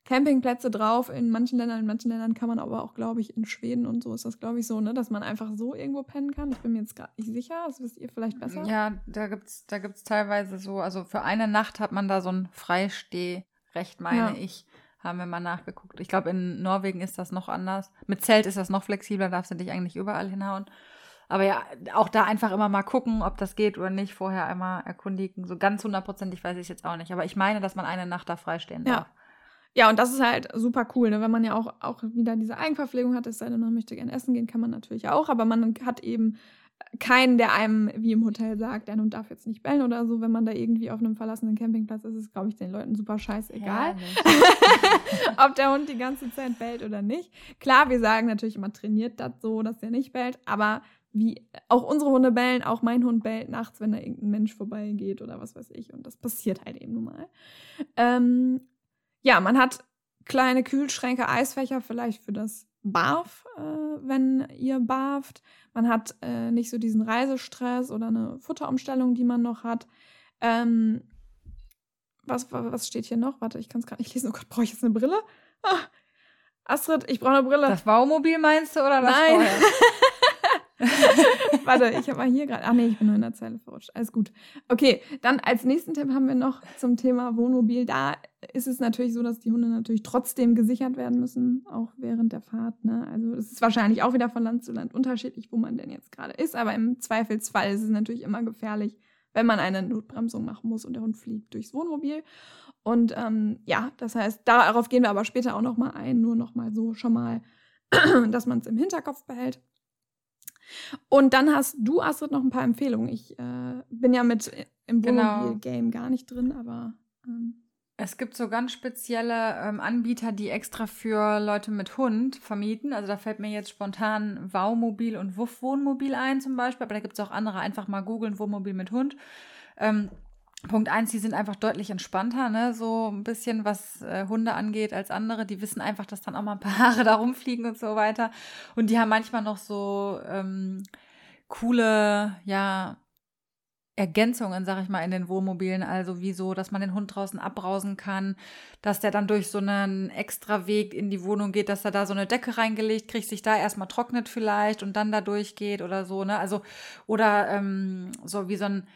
Campingplätze drauf in manchen Ländern. In manchen Ländern kann man aber auch, glaube ich, in Schweden und so ist das, glaube ich, so, ne, dass man einfach so irgendwo pennen kann. Ich bin mir jetzt gerade nicht sicher. Das wisst ihr vielleicht besser.
Ja, da gibt's, da gibt's teilweise so, also für eine Nacht hat man da so ein Freistehrecht, meine ja. ich. Haben wir mal nachgeguckt. Ich glaube, in Norwegen ist das noch anders. Mit Zelt ist das noch flexibler, darfst du dich eigentlich überall hinhauen. Aber ja, auch da einfach immer mal gucken, ob das geht oder nicht. Vorher einmal erkundigen. So ganz hundertprozentig weiß ich es jetzt auch nicht. Aber ich meine, dass man eine Nacht da freistehen darf.
Ja. Ja, und das ist halt super cool, ne? wenn man ja auch, auch wieder diese Eigenverpflegung hat, es sei denn, man möchte gerne essen gehen, kann man natürlich auch, aber man hat eben keinen, der einem wie im Hotel sagt, der Hund darf jetzt nicht bellen oder so. Wenn man da irgendwie auf einem verlassenen Campingplatz ist, ist glaube ich, den Leuten super scheißegal, ob der Hund die ganze Zeit bellt oder nicht. Klar, wir sagen natürlich immer, trainiert das so, dass der nicht bellt, aber wie auch unsere Hunde bellen, auch mein Hund bellt nachts, wenn da irgendein Mensch vorbeigeht oder was weiß ich. Und das passiert halt eben nun mal. Ähm, ja, man hat kleine Kühlschränke, Eisfächer vielleicht für das Barf, äh, wenn ihr barft. Man hat äh, nicht so diesen Reisestress oder eine Futterumstellung, die man noch hat. Ähm, was, was steht hier noch? Warte, ich kann es gerade nicht lesen. Oh Gott, brauche ich jetzt eine Brille? Ah, Astrid, ich brauche eine Brille.
Das Baumobil meinst du oder das
Nein. Warte, ich habe mal hier gerade. Ach nee, ich bin nur in der Zeile verrutscht. Alles gut. Okay, dann als nächsten Tipp haben wir noch zum Thema Wohnmobil. Da ist es natürlich so, dass die Hunde natürlich trotzdem gesichert werden müssen, auch während der Fahrt. Ne? Also es ist wahrscheinlich auch wieder von Land zu Land unterschiedlich, wo man denn jetzt gerade ist. Aber im Zweifelsfall ist es natürlich immer gefährlich, wenn man eine Notbremsung machen muss und der Hund fliegt durchs Wohnmobil. Und ähm, ja, das heißt, darauf gehen wir aber später auch noch mal ein. Nur noch mal so schon mal, dass man es im Hinterkopf behält. Und dann hast du, Astrid, noch ein paar Empfehlungen. Ich äh, bin ja mit im genau. Wohnmobil-Game gar nicht drin, aber. Ähm.
Es gibt so ganz spezielle ähm, Anbieter, die extra für Leute mit Hund vermieten. Also da fällt mir jetzt spontan Waumobil und Wuff Wohnmobil ein zum Beispiel, aber da gibt es auch andere. Einfach mal googeln, Wohnmobil mit Hund. Ähm, Punkt eins, die sind einfach deutlich entspannter, ne? so ein bisschen was äh, Hunde angeht als andere. Die wissen einfach, dass dann auch mal ein paar Haare da rumfliegen und so weiter. Und die haben manchmal noch so ähm, coole, ja, Ergänzungen, sag ich mal, in den Wohnmobilen. Also wie so, dass man den Hund draußen abbrausen kann, dass der dann durch so einen extra Weg in die Wohnung geht, dass er da so eine Decke reingelegt kriegt, sich da erstmal trocknet vielleicht und dann da durchgeht oder so, ne? Also, oder ähm, so wie so ein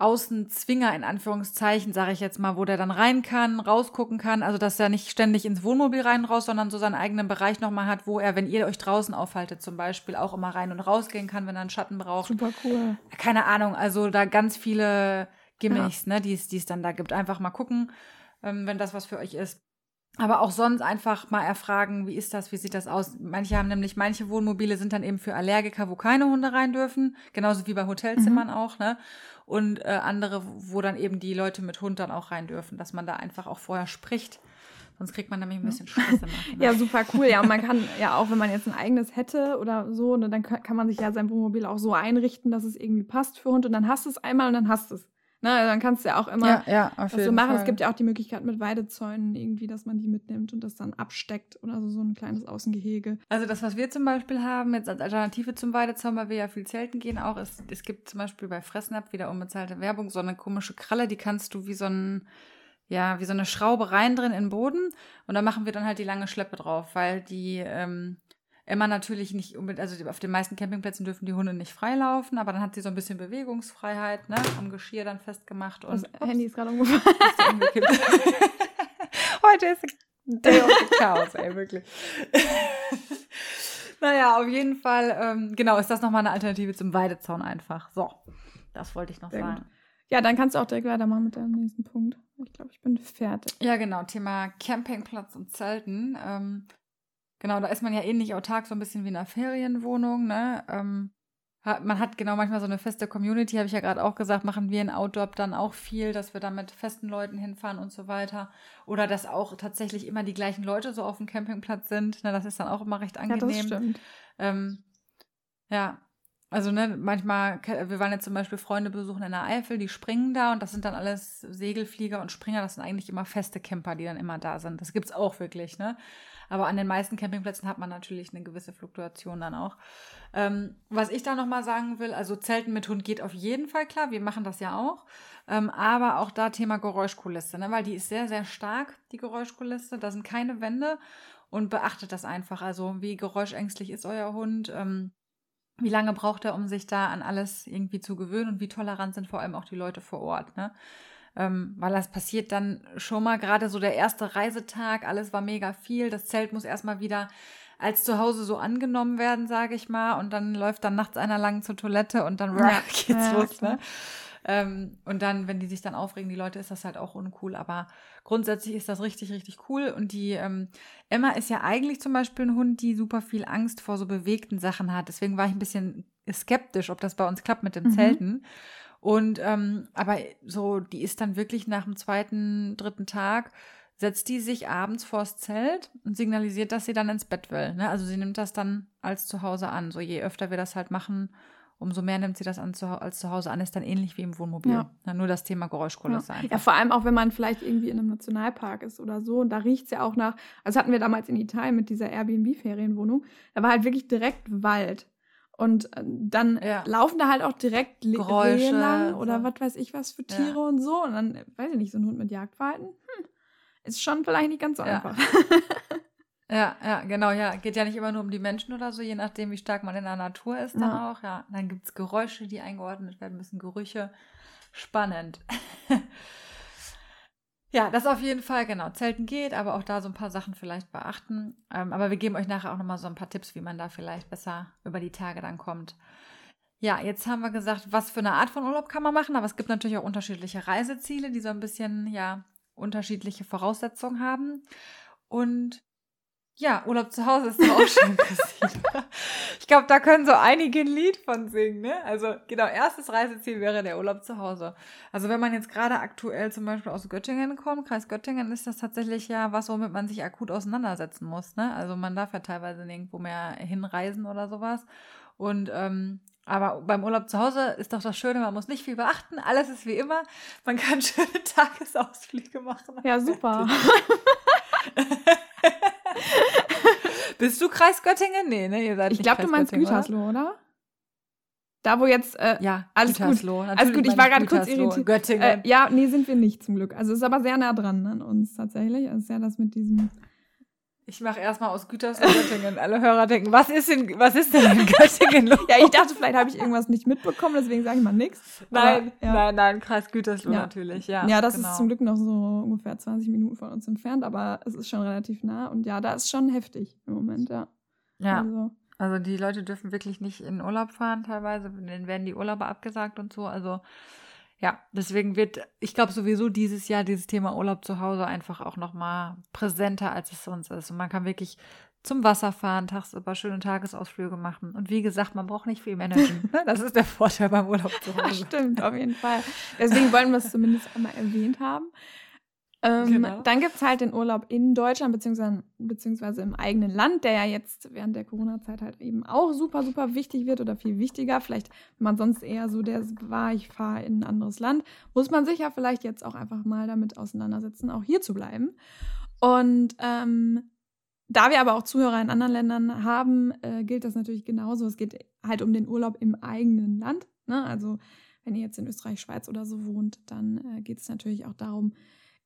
Außenzwinger in Anführungszeichen, sage ich jetzt mal, wo der dann rein kann, rausgucken kann. Also dass er nicht ständig ins Wohnmobil rein raus, sondern so seinen eigenen Bereich nochmal hat, wo er, wenn ihr euch draußen aufhaltet zum Beispiel, auch immer rein und rausgehen kann, wenn er einen Schatten braucht.
Super cool.
Keine Ahnung, also da ganz viele Gimmicks, ja. ne, die es dann da gibt. Einfach mal gucken, ähm, wenn das was für euch ist. Aber auch sonst einfach mal erfragen, wie ist das, wie sieht das aus? Manche haben nämlich, manche Wohnmobile sind dann eben für Allergiker, wo keine Hunde rein dürfen, genauso wie bei Hotelzimmern mhm. auch, ne? Und äh, andere, wo dann eben die Leute mit Hund dann auch rein dürfen, dass man da einfach auch vorher spricht. Sonst kriegt man nämlich ein bisschen Stress
Ja, super cool. Ja, und man kann ja auch, wenn man jetzt ein eigenes hätte oder so, ne, dann kann man sich ja sein Wohnmobil auch so einrichten, dass es irgendwie passt für Hund und dann hast du es einmal und dann hast du es. Ne, also dann kannst du ja auch immer
ja, ja,
so machen. Fall. Es gibt ja auch die Möglichkeit mit Weidezäunen irgendwie, dass man die mitnimmt und das dann absteckt oder so, so ein kleines Außengehege.
Also das, was wir zum Beispiel haben, jetzt als Alternative zum Weidezaun, weil wir ja viel zelten gehen auch, ist, es gibt zum Beispiel bei Fressnapf wieder unbezahlte Werbung, so eine komische Kralle, die kannst du wie so ein ja, wie so eine Schraube rein drin in den Boden und da machen wir dann halt die lange Schleppe drauf, weil die ähm, Emma natürlich nicht unbedingt, also auf den meisten Campingplätzen dürfen die Hunde nicht freilaufen, aber dann hat sie so ein bisschen Bewegungsfreiheit, ne, am Geschirr dann festgemacht und.
Das Handy ist gerade umgefallen.
Heute ist Day of the Chaos, ey, wirklich. naja, auf jeden Fall, ähm, genau, ist das nochmal eine Alternative zum Weidezaun einfach. So, das wollte ich noch Sehr sagen. Gut.
Ja, dann kannst du auch direkt weitermachen mit deinem nächsten Punkt. Ich glaube, ich bin fertig.
Ja, genau. Thema Campingplatz und Zelten. Ähm, Genau, da ist man ja ähnlich autark, so ein bisschen wie in einer Ferienwohnung, ne? Ähm, hat, man hat genau manchmal so eine feste Community, habe ich ja gerade auch gesagt, machen wir in Outdoor dann auch viel, dass wir da mit festen Leuten hinfahren und so weiter. Oder dass auch tatsächlich immer die gleichen Leute so auf dem Campingplatz sind. Ne, das ist dann auch immer recht angenehm. Ja, das stimmt. Ähm, ja, also ne, manchmal, wir waren jetzt zum Beispiel Freunde besuchen in der Eifel, die springen da und das sind dann alles Segelflieger und Springer, das sind eigentlich immer feste Camper, die dann immer da sind. Das gibt's auch wirklich, ne? Aber an den meisten Campingplätzen hat man natürlich eine gewisse Fluktuation dann auch. Ähm, was ich da nochmal sagen will, also Zelten mit Hund geht auf jeden Fall klar. Wir machen das ja auch. Ähm, aber auch da Thema Geräuschkulisse, ne? weil die ist sehr, sehr stark, die Geräuschkulisse. Da sind keine Wände und beachtet das einfach. Also wie geräuschängstlich ist euer Hund? Ähm, wie lange braucht er, um sich da an alles irgendwie zu gewöhnen und wie tolerant sind vor allem auch die Leute vor Ort. Ne? Ähm, weil das passiert dann schon mal gerade so der erste Reisetag, alles war mega viel, das Zelt muss erstmal wieder als zu Hause so angenommen werden, sage ich mal, und dann läuft dann nachts einer lang zur Toilette und dann ja, geht's ja, los, ne? Ähm, und dann, wenn die sich dann aufregen, die Leute, ist das halt auch uncool. Aber grundsätzlich ist das richtig, richtig cool. Und die ähm, Emma ist ja eigentlich zum Beispiel ein Hund, die super viel Angst vor so bewegten Sachen hat. Deswegen war ich ein bisschen skeptisch, ob das bei uns klappt mit dem mhm. Zelten. Und ähm, aber so, die ist dann wirklich nach dem zweiten, dritten Tag, setzt die sich abends vors Zelt und signalisiert, dass sie dann ins Bett will. Ne? Also sie nimmt das dann als zu Hause an. So je öfter wir das halt machen, umso mehr nimmt sie das an, als zu Hause an, ist dann ähnlich wie im Wohnmobil. Ja. Na, nur das Thema Geräuschkulisse
ja. Ja, vor allem auch, wenn man vielleicht irgendwie in einem Nationalpark ist oder so und da riecht es ja auch nach, also hatten wir damals in Italien mit dieser Airbnb-Ferienwohnung, da war halt wirklich direkt Wald. Und äh, dann ja. laufen da halt auch direkt Geräusche lang oder so. was weiß ich was für Tiere ja. und so. Und dann, weiß ich nicht, so ein Hund mit Jagdverhalten, hm, ist schon vielleicht nicht ganz so ja. einfach.
ja, ja, genau, ja. Geht ja nicht immer nur um die Menschen oder so, je nachdem, wie stark man in der Natur ist dann auch. Ja, dann gibt es Geräusche, die eingeordnet werden müssen, Gerüche. Spannend. Ja, das auf jeden Fall, genau. Zelten geht, aber auch da so ein paar Sachen vielleicht beachten. Ähm, aber wir geben euch nachher auch nochmal so ein paar Tipps, wie man da vielleicht besser über die Tage dann kommt. Ja, jetzt haben wir gesagt, was für eine Art von Urlaub kann man machen, aber es gibt natürlich auch unterschiedliche Reiseziele, die so ein bisschen, ja, unterschiedliche Voraussetzungen haben. Und ja, Urlaub zu Hause ist doch auch schön, Christine. ich glaube, da können so einige ein Lied von singen, ne? Also, genau, erstes Reiseziel wäre der Urlaub zu Hause. Also, wenn man jetzt gerade aktuell zum Beispiel aus Göttingen kommt, Kreis Göttingen, ist das tatsächlich ja was, womit man sich akut auseinandersetzen muss, ne? Also, man darf ja teilweise nirgendwo mehr hinreisen oder sowas. Und, ähm, aber beim Urlaub zu Hause ist doch das Schöne, man muss nicht viel beachten, alles ist wie immer. Man kann schöne Tagesausflüge machen.
Ja, super.
Bist du Kreis Göttingen? Nee, ne? Ihr seid
ich glaube, du meinst Gütersloh, oder? Da, wo jetzt, äh,
Ja,
alles
Gütersloh.
gut. Alles gut, ich war gerade kurz irritiert.
Göttingen.
Äh, ja, nee, sind wir nicht zum Glück. Also es ist aber sehr nah dran an uns tatsächlich. Es ist ja das mit diesem.
Ich mache erstmal aus Gütersloh Göttingen. Alle Hörer denken, was ist, in, was ist denn in Göttingen los?
Ja, ich dachte, vielleicht habe ich irgendwas nicht mitbekommen, deswegen sage ich mal nichts.
Nein,
ja.
nein, nein, Kreis Gütersloh
Ja.
natürlich, ja.
Ja, das
genau.
ist zum Glück noch so ungefähr 20 Minuten von uns entfernt, aber es ist schon relativ nah. Und ja, da ist schon heftig im Moment, ja.
Ja,
Also,
also die Leute dürfen wirklich nicht in Urlaub fahren teilweise, denen werden die Urlaube abgesagt und so. Also ja, deswegen wird, ich glaube sowieso dieses Jahr dieses Thema Urlaub zu Hause einfach auch noch mal präsenter, als es sonst ist. Und man kann wirklich zum Wasser fahren, tagsüber schöne Tagesausflüge machen. Und wie gesagt, man braucht nicht viel managen. ne? Das ist der Vorteil beim Urlaub zu Hause.
Stimmt, auf jeden Fall. Deswegen wollen wir es zumindest einmal erwähnt haben. Ähm,
Genau.
Dann gibt es halt den Urlaub in Deutschland, beziehungsweise, beziehungsweise im eigenen Land, der ja jetzt während der Corona-Zeit halt eben auch super, super wichtig wird oder viel wichtiger. Vielleicht, wenn man sonst eher so der war, ich fahre in ein anderes Land, muss man sich ja vielleicht jetzt auch einfach mal damit auseinandersetzen, auch hier zu bleiben. Und ähm, da wir aber auch Zuhörer in anderen Ländern haben, äh, gilt das natürlich genauso. Es geht halt um den Urlaub im eigenen Land. Ne? Also wenn ihr jetzt in Österreich, Schweiz oder so wohnt, dann äh, geht es natürlich auch darum,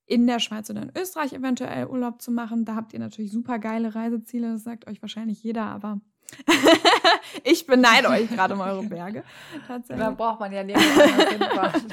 in der Schweiz oder in Österreich eventuell Urlaub zu machen. Da habt ihr natürlich super geile Reiseziele, das sagt euch wahrscheinlich jeder, aber ich beneide euch gerade um eure Berge. Tatsächlich.
Da braucht man ja hinfahren.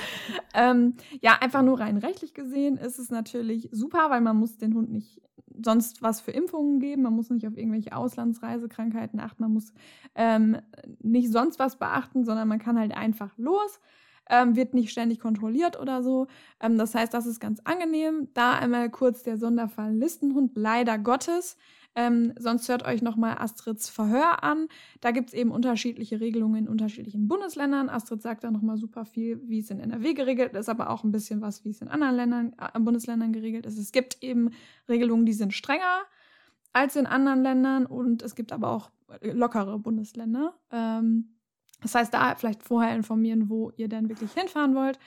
Ähm, ja, einfach nur rein rechtlich gesehen ist es natürlich super, weil man muss den Hund nicht sonst was für Impfungen geben, man muss nicht auf irgendwelche Auslandsreisekrankheiten achten, man muss ähm, nicht sonst was beachten, sondern man kann halt einfach los, ähm, wird nicht ständig kontrolliert oder so. Ähm, das heißt, das ist ganz angenehm. Da einmal kurz der Sonderfall Listenhund, leider Gottes. Ähm, sonst hört euch nochmal Astrids Verhör an. Da gibt es eben unterschiedliche Regelungen in unterschiedlichen Bundesländern. Astrid sagt da nochmal super viel, wie es in NRW geregelt ist, aber auch ein bisschen was, wie es in anderen Ländern, äh, Bundesländern geregelt ist. Es gibt eben Regelungen, die sind strenger als in anderen Ländern und es gibt aber auch lockere Bundesländer. Ähm, das heißt, da vielleicht vorher informieren, wo ihr denn wirklich hinfahren wollt.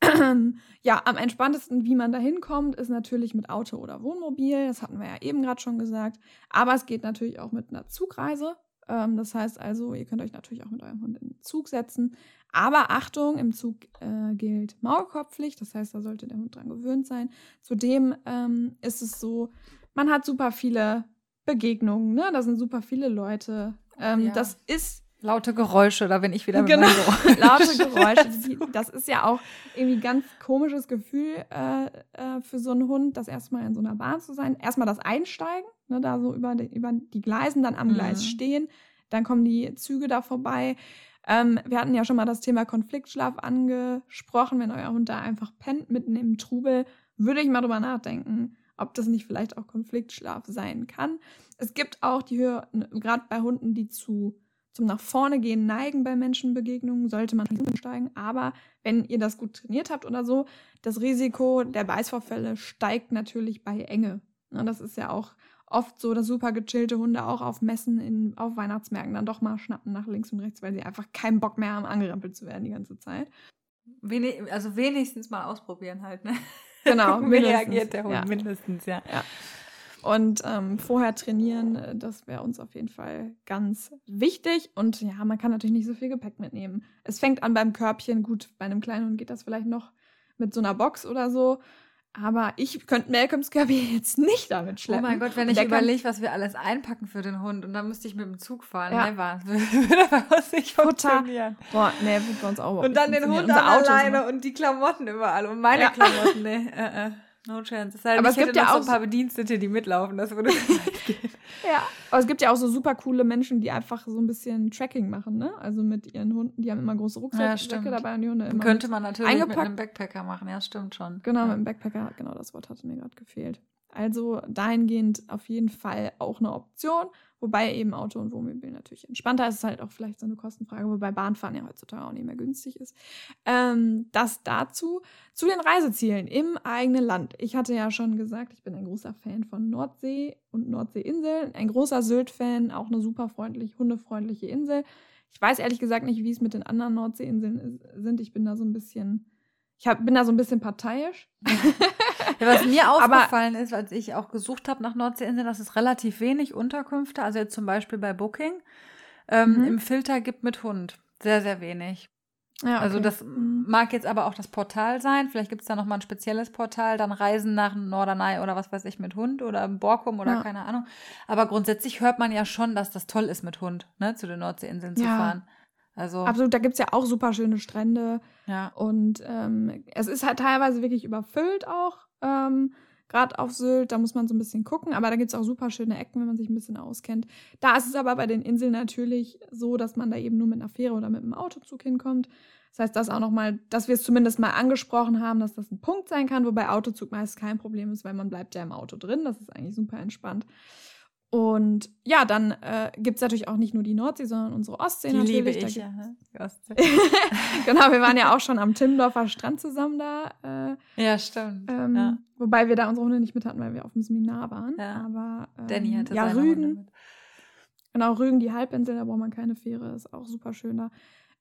ja, am entspanntesten, wie man da hinkommt, ist natürlich mit Auto oder Wohnmobil. Das hatten wir ja eben gerade schon gesagt. Aber es geht natürlich auch mit einer Zugreise. Ähm, das heißt also, ihr könnt euch natürlich auch mit eurem Hund in den Zug setzen. Aber Achtung, im Zug äh, gilt Maulkorbpflicht. Das heißt, da sollte der Hund dran gewöhnt sein. Zudem ähm, ist es so, man hat super viele Begegnungen. Ne? Da sind super viele Leute. Ähm,
Ja.
Das ist
Laute Geräusche, da bin ich wieder mit
Genau, laute Geräusche. Das ist ja auch irgendwie ein ganz komisches Gefühl äh, äh, für so einen Hund, das erstmal in so einer Bahn zu sein. Erstmal das Einsteigen, ne, da so über die, über die Gleisen, dann am
Mhm.
Gleis stehen, dann kommen die Züge da vorbei. Ähm, wir hatten ja schon mal das Thema Konfliktschlaf angesprochen. Wenn euer Hund da einfach pennt mitten im Trubel, würde ich mal drüber nachdenken, ob das nicht vielleicht auch Konfliktschlaf sein kann. Es gibt auch die Höhe, gerade bei Hunden, die zu zum nach vorne gehen neigen bei Menschenbegegnungen, sollte man nicht umsteigen. Aber wenn ihr das gut trainiert habt oder so, das Risiko der Beißvorfälle steigt natürlich bei Enge. Und das ist ja auch oft so, dass super gechillte Hunde auch auf Messen in, auf Weihnachtsmärkten dann doch mal schnappen nach links und rechts, weil sie einfach keinen Bock mehr haben, angerempelt zu werden die ganze Zeit.
Wenig, also wenigstens mal ausprobieren halt, ne?
Genau,
Wie reagiert der Hund?
ja.
Mindestens, ja.
Und ähm, vorher trainieren, äh, das wäre uns auf jeden Fall ganz wichtig. Und ja, man kann natürlich nicht so viel Gepäck mitnehmen. Es fängt an beim Körbchen. Gut, bei einem kleinen Hund geht das vielleicht noch mit so einer Box oder so. Aber ich könnte Malcolms Körbchen jetzt nicht damit
Oh
schleppen.
mein Gott, wenn ich überlege, was wir alles einpacken für den Hund und dann müsste ich mit dem Zug fahren.
Ja.
Never. Würde bei uns nicht funktionieren.
Boah, nee, wird bei uns auch
Und dann den Hund alleine
immer-
und die Klamotten überall. Und meine
Ja.
Klamotten, ne. Äh, äh. No chance. Denn,
Aber es gibt ja
noch so
auch
ein paar Bedienstete, die mitlaufen. Das würde.
Ja, aber es gibt ja auch so super coole Menschen, die einfach so ein bisschen Tracking machen, ne? Also mit ihren Hunden, die haben immer große
Ja,
Rucksäcke
stimmt.
dabei und die Hunde immer.
Könnte
mit,
man natürlich mit
eingepackt.
einem Backpacker machen. Ja, stimmt schon.
genau,
ja.
mit dem Backpacker, genau das Wort hatte mir gerade gefehlt. Also dahingehend auf jeden Fall auch eine Option, wobei eben Auto und Wohnmobil natürlich entspannter ist. Es ist halt auch vielleicht so eine Kostenfrage, wobei Bahnfahren ja heutzutage auch nicht mehr günstig ist. Ähm, das dazu. Zu den Reisezielen im eigenen Land. Ich hatte ja schon gesagt, ich bin ein großer Fan von Nordsee und Nordseeinseln. Ein großer Sylt-Fan, auch eine super freundlich, hundefreundliche Insel. Ich weiß ehrlich gesagt nicht, wie es mit den anderen Nordseeinseln ist- sind. Ich bin da so ein bisschen, ich hab, bin da so ein bisschen parteiisch.
Ja, was mir aufgefallen ist, als ich auch gesucht habe nach Nordseeinseln, dass es relativ wenig Unterkünfte, also jetzt zum Beispiel bei Booking, ähm,
Mhm.
im Filter gibt mit Hund. sehr, sehr wenig.
Ja,
Also
okay.
das
Mhm.
mag jetzt aber auch das Portal sein. Vielleicht gibt es da nochmal ein spezielles Portal, dann Reisen nach Norderney oder was weiß ich mit Hund oder Borkum oder
Ja.
keine Ahnung. Aber grundsätzlich hört man ja schon, dass das toll ist mit Hund, ne, zu den Nordseeinseln zu fahren. Also,
Absolut, da gibt's ja auch super schöne Strände.
ja.
Und ähm, es ist halt teilweise wirklich überfüllt auch. Ähm, Gerade auf Sylt, da muss man so ein bisschen gucken. Aber da gibt's auch super schöne Ecken, wenn man sich ein bisschen auskennt. Da ist es aber bei den Inseln natürlich so, dass man da eben nur mit einer Fähre oder mit einem Autozug hinkommt. Das heißt, das auch nochmal, dass wir es zumindest mal angesprochen haben, dass das ein Punkt sein kann, wobei Autozug meist kein Problem ist, weil man bleibt ja im Auto drin. Das ist eigentlich super entspannt. Und ja, dann äh, gibt es natürlich auch nicht nur die Nordsee, sondern unsere Ostsee
Die
natürlich.
liebe ich ja. Ne? Die Ostsee.
genau, wir waren ja auch schon am Timmendorfer Strand zusammen da. Äh,
ja, stimmt.
ähm,
ja.
Wobei wir da unsere Hunde nicht mit hatten, weil wir auf dem Seminar waren.
Ja.
Aber ähm,
Danny hatte
ja, Rügen, genau, Rügen, die Halbinsel, da braucht man keine Fähre, ist auch super schön da.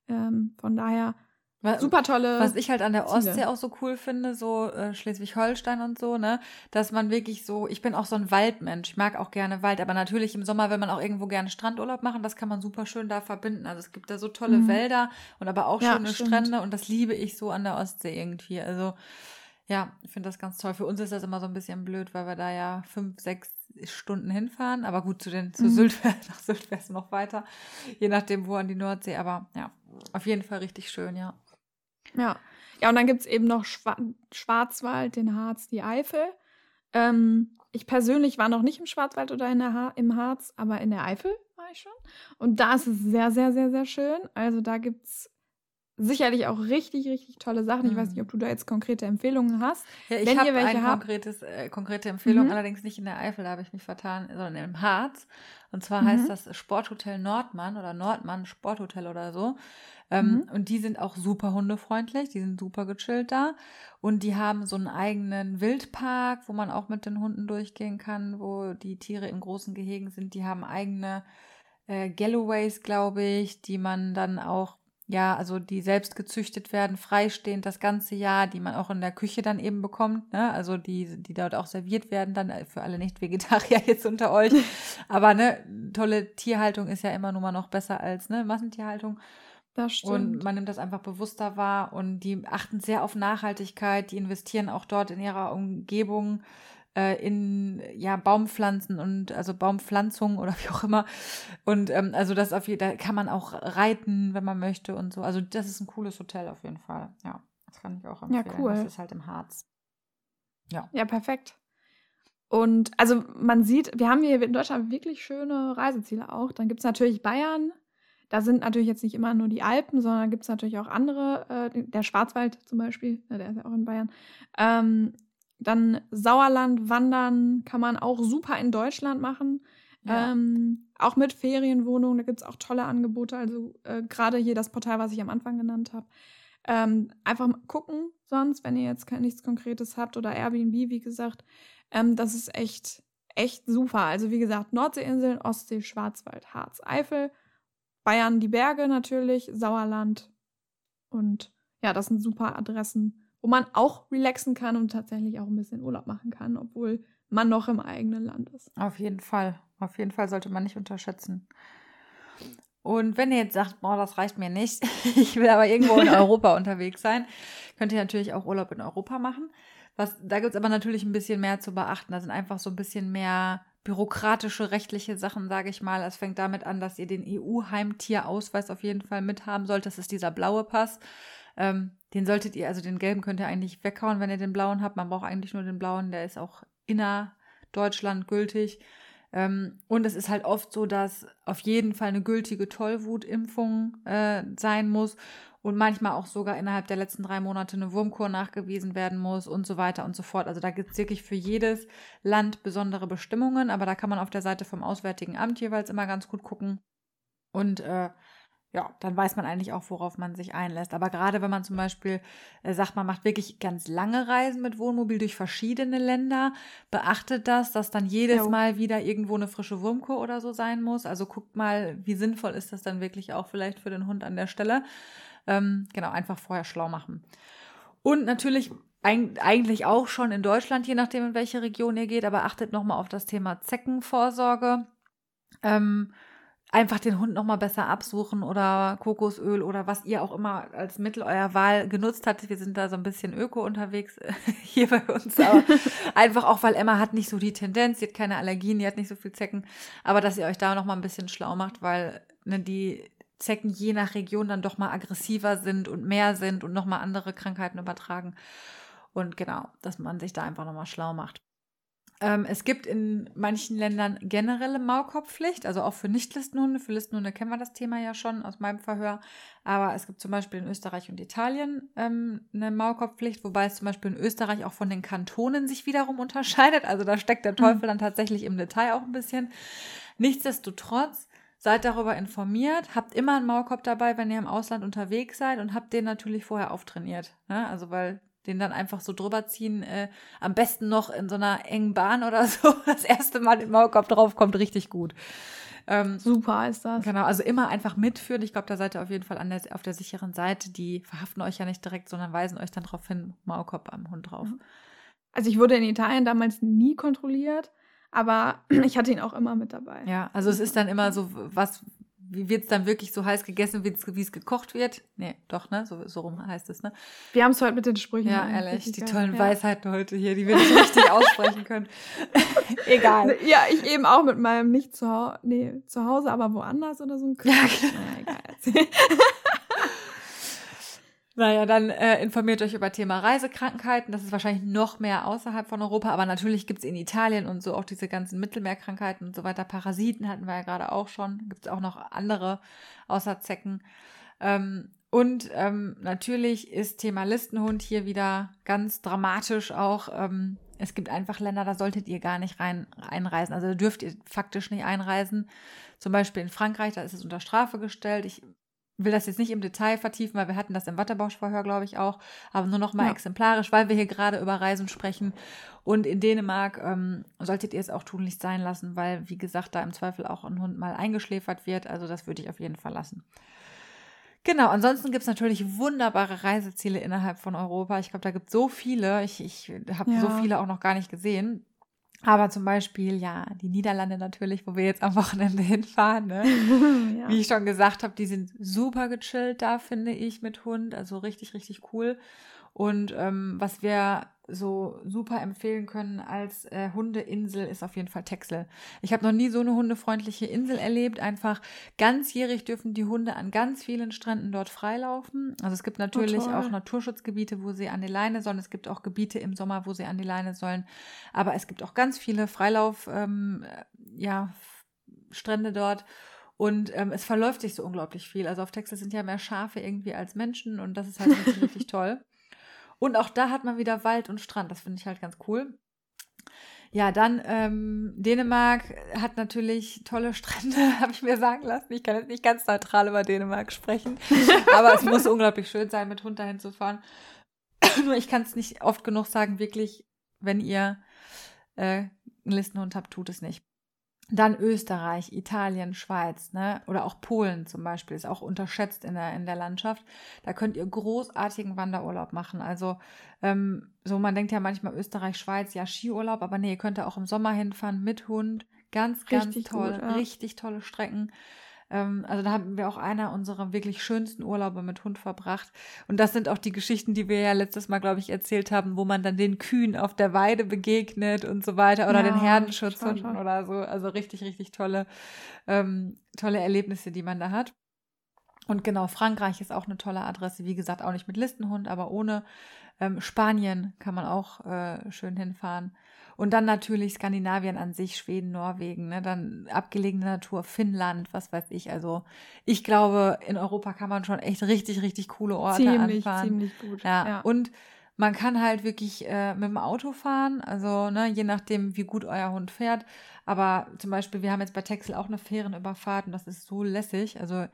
Ähm, von daher
Wa-
super tolle.
Was ich halt an der
Ziele.
Ostsee auch so cool finde, so äh, Schleswig-Holstein und so, ne, dass man wirklich so, ich bin auch so ein Waldmensch, ich mag auch gerne Wald, aber natürlich im Sommer will man auch irgendwo gerne Strandurlaub machen, das kann man super schön da verbinden. Also es gibt da so tolle
Mhm.
Wälder und aber auch
Ja,
schöne
stimmt.
Strände und das liebe ich so an der Ostsee irgendwie. Also ja, ich finde das ganz toll. Für uns ist das immer so ein bisschen blöd, weil wir da ja fünf, sechs Stunden hinfahren. Aber gut, zu den, zu
Mhm.
Sylt, nach Sylt wäre es noch weiter. Je nachdem, wo an die Nordsee. Aber ja, auf jeden Fall richtig schön, ja.
Ja. Ja, und dann gibt es eben noch Schwa Schwarzwald, den Harz, die Eifel. Ähm, ich persönlich war noch nicht im Schwarzwald oder in der ha im Harz, aber in der Eifel war ich schon. Und da ist es sehr, sehr, sehr, sehr schön. Also da gibt es sicherlich auch richtig, richtig tolle Sachen. Ich weiß nicht, ob du da jetzt konkrete Empfehlungen hast.
Ja, ich habe eine konkretes, äh, konkrete Empfehlung,
Mhm.
allerdings nicht in der Eifel, da habe ich mich vertan, sondern im Harz. Und zwar
Mhm.
heißt das Sporthotel Nordmann oder Nordmann Sporthotel oder so. Ähm,
Mhm.
Und die sind auch super hundefreundlich, die sind super gechillt da. Und die haben so einen eigenen Wildpark, wo man auch mit den Hunden durchgehen kann, wo die Tiere in großen Gehegen sind. Die haben eigene äh, Galloways, glaube ich, die man dann auch, ja, also die selbst gezüchtet werden, freistehend das ganze Jahr, die man auch in der Küche dann eben bekommt, ne? Also die, die dort auch serviert werden, dann äh, für alle Nicht-Vegetarier jetzt unter euch. Aber ne, tolle Tierhaltung ist ja immer nur mal noch besser als ne, Massentierhaltung.
Das stimmt.
Und man nimmt das einfach bewusster wahr und die achten sehr auf Nachhaltigkeit, die investieren auch dort in ihrer Umgebung äh, in ja Baumpflanzen und also Baumpflanzung oder wie auch immer. Und ähm, also das auf jeden da kann man auch reiten, wenn man möchte und so. Also das ist ein cooles Hotel auf jeden Fall. Ja, das kann ich auch
Ja,
empfehlen.
cool.
Das ist halt im Harz. Ja.
Ja, perfekt. Und also man sieht, wir haben hier in Deutschland wirklich schöne Reiseziele auch. Dann gibt es natürlich Bayern. Da sind natürlich jetzt nicht immer nur die Alpen, sondern gibt es natürlich auch andere. Äh, der Schwarzwald zum Beispiel, ne, der ist ja auch in Bayern. Ähm, dann Sauerland, Wandern kann man auch super in Deutschland machen.
Ja.
Ähm, auch mit Ferienwohnungen, da gibt es auch tolle Angebote. Also äh, gerade hier das Portal, was ich am Anfang genannt habe. Ähm, einfach mal gucken, sonst, wenn ihr jetzt kein, nichts Konkretes habt oder Airbnb, wie gesagt. Ähm, das ist echt, echt super. Also wie gesagt, Nordseeinseln, Ostsee, Schwarzwald, Harz, Eifel, Bayern, die Berge natürlich, Sauerland. Und ja, das sind super Adressen, wo man auch relaxen kann und tatsächlich auch ein bisschen Urlaub machen kann, obwohl man noch im eigenen Land ist.
Auf jeden Fall. Auf jeden Fall sollte man nicht unterschätzen. Und wenn ihr jetzt sagt, boah, das reicht mir nicht, ich will aber irgendwo in Europa unterwegs sein, könnt ihr natürlich auch Urlaub in Europa machen. Was, da gibt es aber natürlich ein bisschen mehr zu beachten. Da sind einfach so ein bisschen mehr bürokratische, rechtliche Sachen, sage ich mal. Es fängt damit an, dass ihr den EU-Heimtierausweis auf jeden Fall mithaben sollt. Das ist dieser blaue Pass. Ähm, den solltet ihr, also den gelben könnt ihr eigentlich weghauen, wenn ihr den blauen habt. Man braucht eigentlich nur den blauen, der ist auch innerdeutschland gültig. Ähm, und es ist halt oft so, dass auf jeden Fall eine gültige Tollwutimpfung äh, sein muss und manchmal auch sogar innerhalb der letzten drei Monate eine Wurmkur nachgewiesen werden muss und so weiter und so fort. Also da gibt es wirklich für jedes Land besondere Bestimmungen, aber da kann man auf der Seite vom Auswärtigen Amt jeweils immer ganz gut gucken. Und äh, ja, dann weiß man eigentlich auch, worauf man sich einlässt. Aber gerade wenn man zum Beispiel äh, sagt, man macht wirklich ganz lange Reisen mit Wohnmobil durch verschiedene Länder, beachtet das, dass dann jedes
Jo.
Mal wieder irgendwo eine frische Wurmkur oder so sein muss. Also guckt mal, wie sinnvoll ist das dann wirklich auch vielleicht für den Hund an der Stelle. Ähm, genau, einfach vorher schlau machen. Und natürlich eig- eigentlich auch schon in Deutschland, je nachdem, in welche Region ihr geht, aber achtet nochmal auf das Thema Zeckenvorsorge. Ähm, einfach den Hund noch mal besser absuchen oder Kokosöl oder was ihr auch immer als Mittel eurer Wahl genutzt habt. Wir sind da so ein bisschen öko unterwegs hier bei uns, aber einfach auch, weil Emma hat nicht so die Tendenz, sie hat keine Allergien, die hat nicht so viel Zecken, aber dass ihr euch da noch mal ein bisschen schlau macht, weil ne, die Zecken je nach Region dann doch mal aggressiver sind und mehr sind und noch mal andere Krankheiten übertragen. Und genau, dass man sich da einfach noch mal schlau macht. Ähm, es gibt in manchen Ländern generelle Maulkorbpflicht, also auch für Nichtlistenhunde. Für Listenhunde kennen wir das Thema ja schon aus meinem Verhör. Aber es gibt zum Beispiel in Österreich und Italien ähm, eine Maulkorbpflicht, wobei es zum Beispiel in Österreich auch von den Kantonen sich wiederum unterscheidet. Also da steckt der mhm. Teufel mhm. dann tatsächlich im Detail auch ein bisschen. Nichtsdestotrotz, seid darüber informiert, habt immer einen Maulkorb dabei, wenn ihr im Ausland unterwegs seid und habt den natürlich vorher auftrainiert. Ne? Also weil den dann einfach so drüber ziehen, äh, am besten noch in so einer engen Bahn oder so, das erste Mal im Maulkorb drauf kommt, richtig gut.
Ähm, Super ist das.
Genau, also immer einfach mitführen. Ich glaube, da seid ihr auf jeden Fall an der, auf der sicheren Seite. Die verhaften euch ja nicht direkt, sondern weisen euch dann darauf hin, Maulkorb am Hund drauf. Mhm.
Also ich wurde in Italien damals nie kontrolliert, aber ich hatte ihn auch immer mit dabei.
Ja, also es ist dann immer so, was, wie wird es dann wirklich so heiß gegessen, wie es gekocht wird? Nee, doch, ne? So, so rum heißt es, ne?
Wir haben es heute mit den Sprüchen.
Ja, ehrlich, die tollen ja. Weisheiten heute hier, die wir nicht richtig aussprechen können.
egal. Ja, ich eben auch mit meinem nicht zu Hause, nee, zu Hause, aber woanders oder so ein Quatsch. Ja, genau. naja, egal.
Naja, dann äh, informiert euch über Thema Reisekrankheiten. Das ist wahrscheinlich noch mehr außerhalb von Europa, aber natürlich gibt's in Italien und so auch diese ganzen Mittelmeerkrankheiten und so weiter. Parasiten hatten wir ja gerade auch schon. Gibt's auch noch andere außer Zecken. Ähm, und ähm, natürlich ist Thema Listenhund hier wieder ganz dramatisch auch. Ähm, es gibt einfach Länder, da solltet ihr gar nicht rein einreisen. Also dürft ihr faktisch nicht einreisen. Zum Beispiel in Frankreich, da ist es unter Strafe gestellt. Ich will das jetzt nicht im Detail vertiefen, weil wir hatten das im Wattebausch-Verhör, glaube ich, auch, aber nur noch mal ja. exemplarisch, weil wir hier gerade über Reisen sprechen. Und in Dänemark ähm, solltet ihr es auch tunlichst sein lassen, weil, wie gesagt, da im Zweifel auch ein Hund mal eingeschläfert wird. Also das würde ich auf jeden Fall lassen. Genau, ansonsten gibt es natürlich wunderbare Reiseziele innerhalb von Europa. Ich glaube, da gibt es so viele. Ich, ich habe ja. so viele auch noch gar nicht gesehen. Aber zum Beispiel, ja, die Niederlande natürlich, wo wir jetzt am Wochenende hinfahren. Ne? ja. Wie ich schon gesagt habe, die sind super gechillt da, finde ich, mit Hund. Also richtig, richtig cool. Und ähm, was wir so super empfehlen können als äh, Hundeinsel ist auf jeden Fall Texel. Ich habe noch nie so eine hundefreundliche Insel erlebt. Einfach ganzjährig dürfen die Hunde an ganz vielen Stränden dort freilaufen. Also es gibt natürlich oh, auch Naturschutzgebiete, wo sie an die Leine sollen. Es gibt auch Gebiete im Sommer, wo sie an die Leine sollen. Aber es gibt auch ganz viele Freilauf, ähm, ja, Strände dort. Und ähm, es verläuft sich so unglaublich viel. Also auf Texel sind ja mehr Schafe irgendwie als Menschen und das ist halt richtig, richtig toll. Und auch da hat man wieder Wald und Strand. Das finde ich halt ganz cool. Ja, dann ähm, Dänemark hat natürlich tolle Strände, habe ich mir sagen lassen. Ich kann jetzt nicht ganz neutral über Dänemark sprechen, aber es muss unglaublich schön sein, mit Hund dahin zu fahren. Nur ich kann es nicht oft genug sagen, wirklich, wenn ihr äh, einen Listenhund habt, tut es nicht. Dann Österreich, Italien, Schweiz, ne? Oder auch Polen zum Beispiel, ist auch unterschätzt in der, in der Landschaft. Da könnt ihr großartigen Wanderurlaub machen. Also, ähm, so man denkt ja manchmal Österreich, Schweiz, ja, Skiurlaub, aber nee, ihr könnt da auch im Sommer hinfahren mit Hund. Ganz, ganz richtig toll, gut, ja. richtig tolle Strecken. Ähm, also da haben wir auch einer unserer wirklich schönsten Urlaube mit Hund verbracht. Und das sind auch die Geschichten, die wir ja letztes Mal, glaube ich, erzählt haben, wo man dann den Kühen auf der Weide begegnet und so weiter oder ja, den Herdenschutzhunden oder so. Also richtig, richtig tolle, ähm, tolle Erlebnisse, die man da hat. Und genau, Frankreich ist auch eine tolle Adresse. Wie gesagt, auch nicht mit Listenhund, aber ohne. Ähm, Spanien kann man auch äh, schön hinfahren. Und dann natürlich Skandinavien an sich, Schweden, Norwegen, ne? dann abgelegene Natur, Finnland, was weiß ich. Also ich glaube, in Europa kann man schon echt richtig, richtig coole Orte ziemlich, anfahren. Ziemlich gut. Ja. ja. Und man kann halt wirklich äh, mit dem Auto fahren, also ne, je nachdem, wie gut euer Hund fährt. Aber zum Beispiel, wir haben jetzt bei Texel auch eine Fährenüberfahrt und das ist so lässig. Also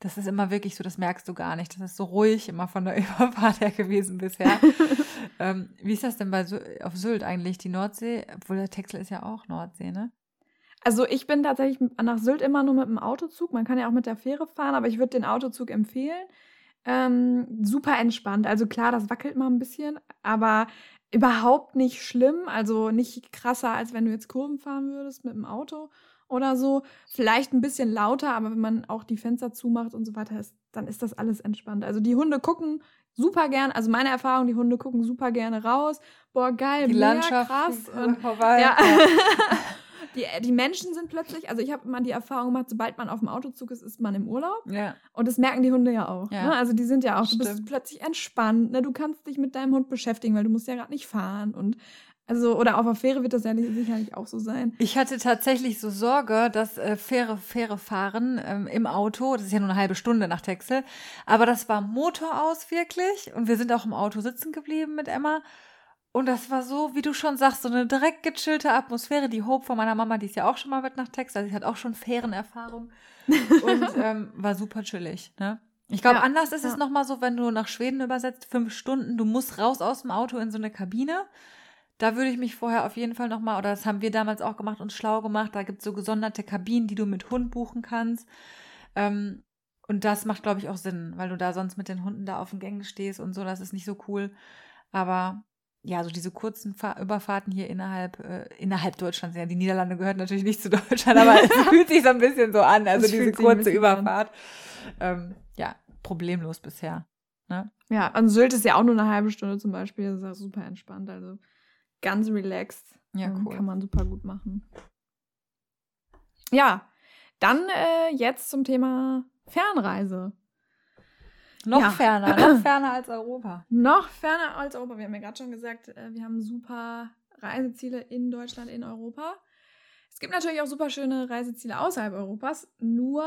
das ist immer wirklich so, das merkst du gar nicht. Das ist so ruhig immer von der Überfahrt her gewesen bisher. ähm, wie ist das denn bei auf Sylt eigentlich, die Nordsee? Obwohl der Texel ist ja auch Nordsee, ne?
Also ich bin tatsächlich nach Sylt immer nur mit dem Autozug. Man kann ja auch mit der Fähre fahren, aber ich würde den Autozug empfehlen. Ähm, super entspannt. Also klar, das wackelt mal ein bisschen, aber überhaupt nicht schlimm. Also nicht krasser, als wenn du jetzt Kurven fahren würdest mit dem Auto. Oder so. Vielleicht ein bisschen lauter, aber wenn man auch die Fenster zumacht und so weiter, ist, dann ist das alles entspannt. Also die Hunde gucken super gern, also meine Erfahrung, die Hunde gucken super gerne raus. Boah, geil,
die Landschaft
krass.
Und, vorbei.
Ja. die, die Menschen sind plötzlich, also ich habe immer die Erfahrung gemacht, sobald man auf dem Autozug ist, ist man im Urlaub.
Ja.
Und das merken die Hunde ja auch.
Ja.
Ne? Also die sind ja auch,
Stimmt.
du bist plötzlich entspannt, ne? du kannst dich mit deinem Hund beschäftigen, weil du musst ja gerade nicht fahren. Und also, oder auf der Fähre wird das ja nicht, sicherlich auch so sein.
Ich hatte tatsächlich so Sorge, dass äh, Fähre, Fähre fahren ähm, im Auto, das ist ja nur eine halbe Stunde nach Texel, aber das war Motor aus wirklich und wir sind auch im Auto sitzen geblieben mit Emma und das war so, wie du schon sagst, so eine direkt gechillte Atmosphäre. Die Hope von meiner Mama, die ist ja auch schon mal mit nach Texel, also sie hat auch schon Fährenerfahrung und ähm, war super chillig, ne? Ich glaube,
Ja,
anders ist es
ja.
nochmal so, wenn du nach Schweden übersetzt, fünf Stunden, du musst raus aus dem Auto in so eine Kabine. Da würde ich mich vorher auf jeden Fall nochmal, oder das haben wir damals auch gemacht, uns schlau gemacht. Da gibt es so gesonderte Kabinen, die du mit Hund buchen kannst. Ähm, und das macht, glaube ich, auch Sinn, weil du da sonst mit den Hunden da auf den Gängen stehst und so. Das ist nicht so cool. Aber ja, so diese kurzen Fahr Überfahrten hier innerhalb, äh, innerhalb Deutschlands, ja, die Niederlande gehören natürlich nicht zu Deutschland, aber es fühlt sich so ein bisschen so an. Also
Es
diese kurze Überfahrt. Ähm, ja, problemlos bisher. Ne?
Ja, und Sylt ist ja auch nur eine halbe Stunde zum Beispiel. Das ist auch super entspannt. Also ganz relaxed.
Ja,
Ähm,
cool.
Kann man super gut machen. Ja, dann äh, jetzt zum Thema Fernreise.
Noch
Ja.
ferner, noch ferner als Europa.
Noch ferner als Europa. Wir haben ja gerade schon gesagt, äh, wir haben super Reiseziele in Deutschland, in Europa. Es gibt natürlich auch super schöne Reiseziele außerhalb Europas. Nur,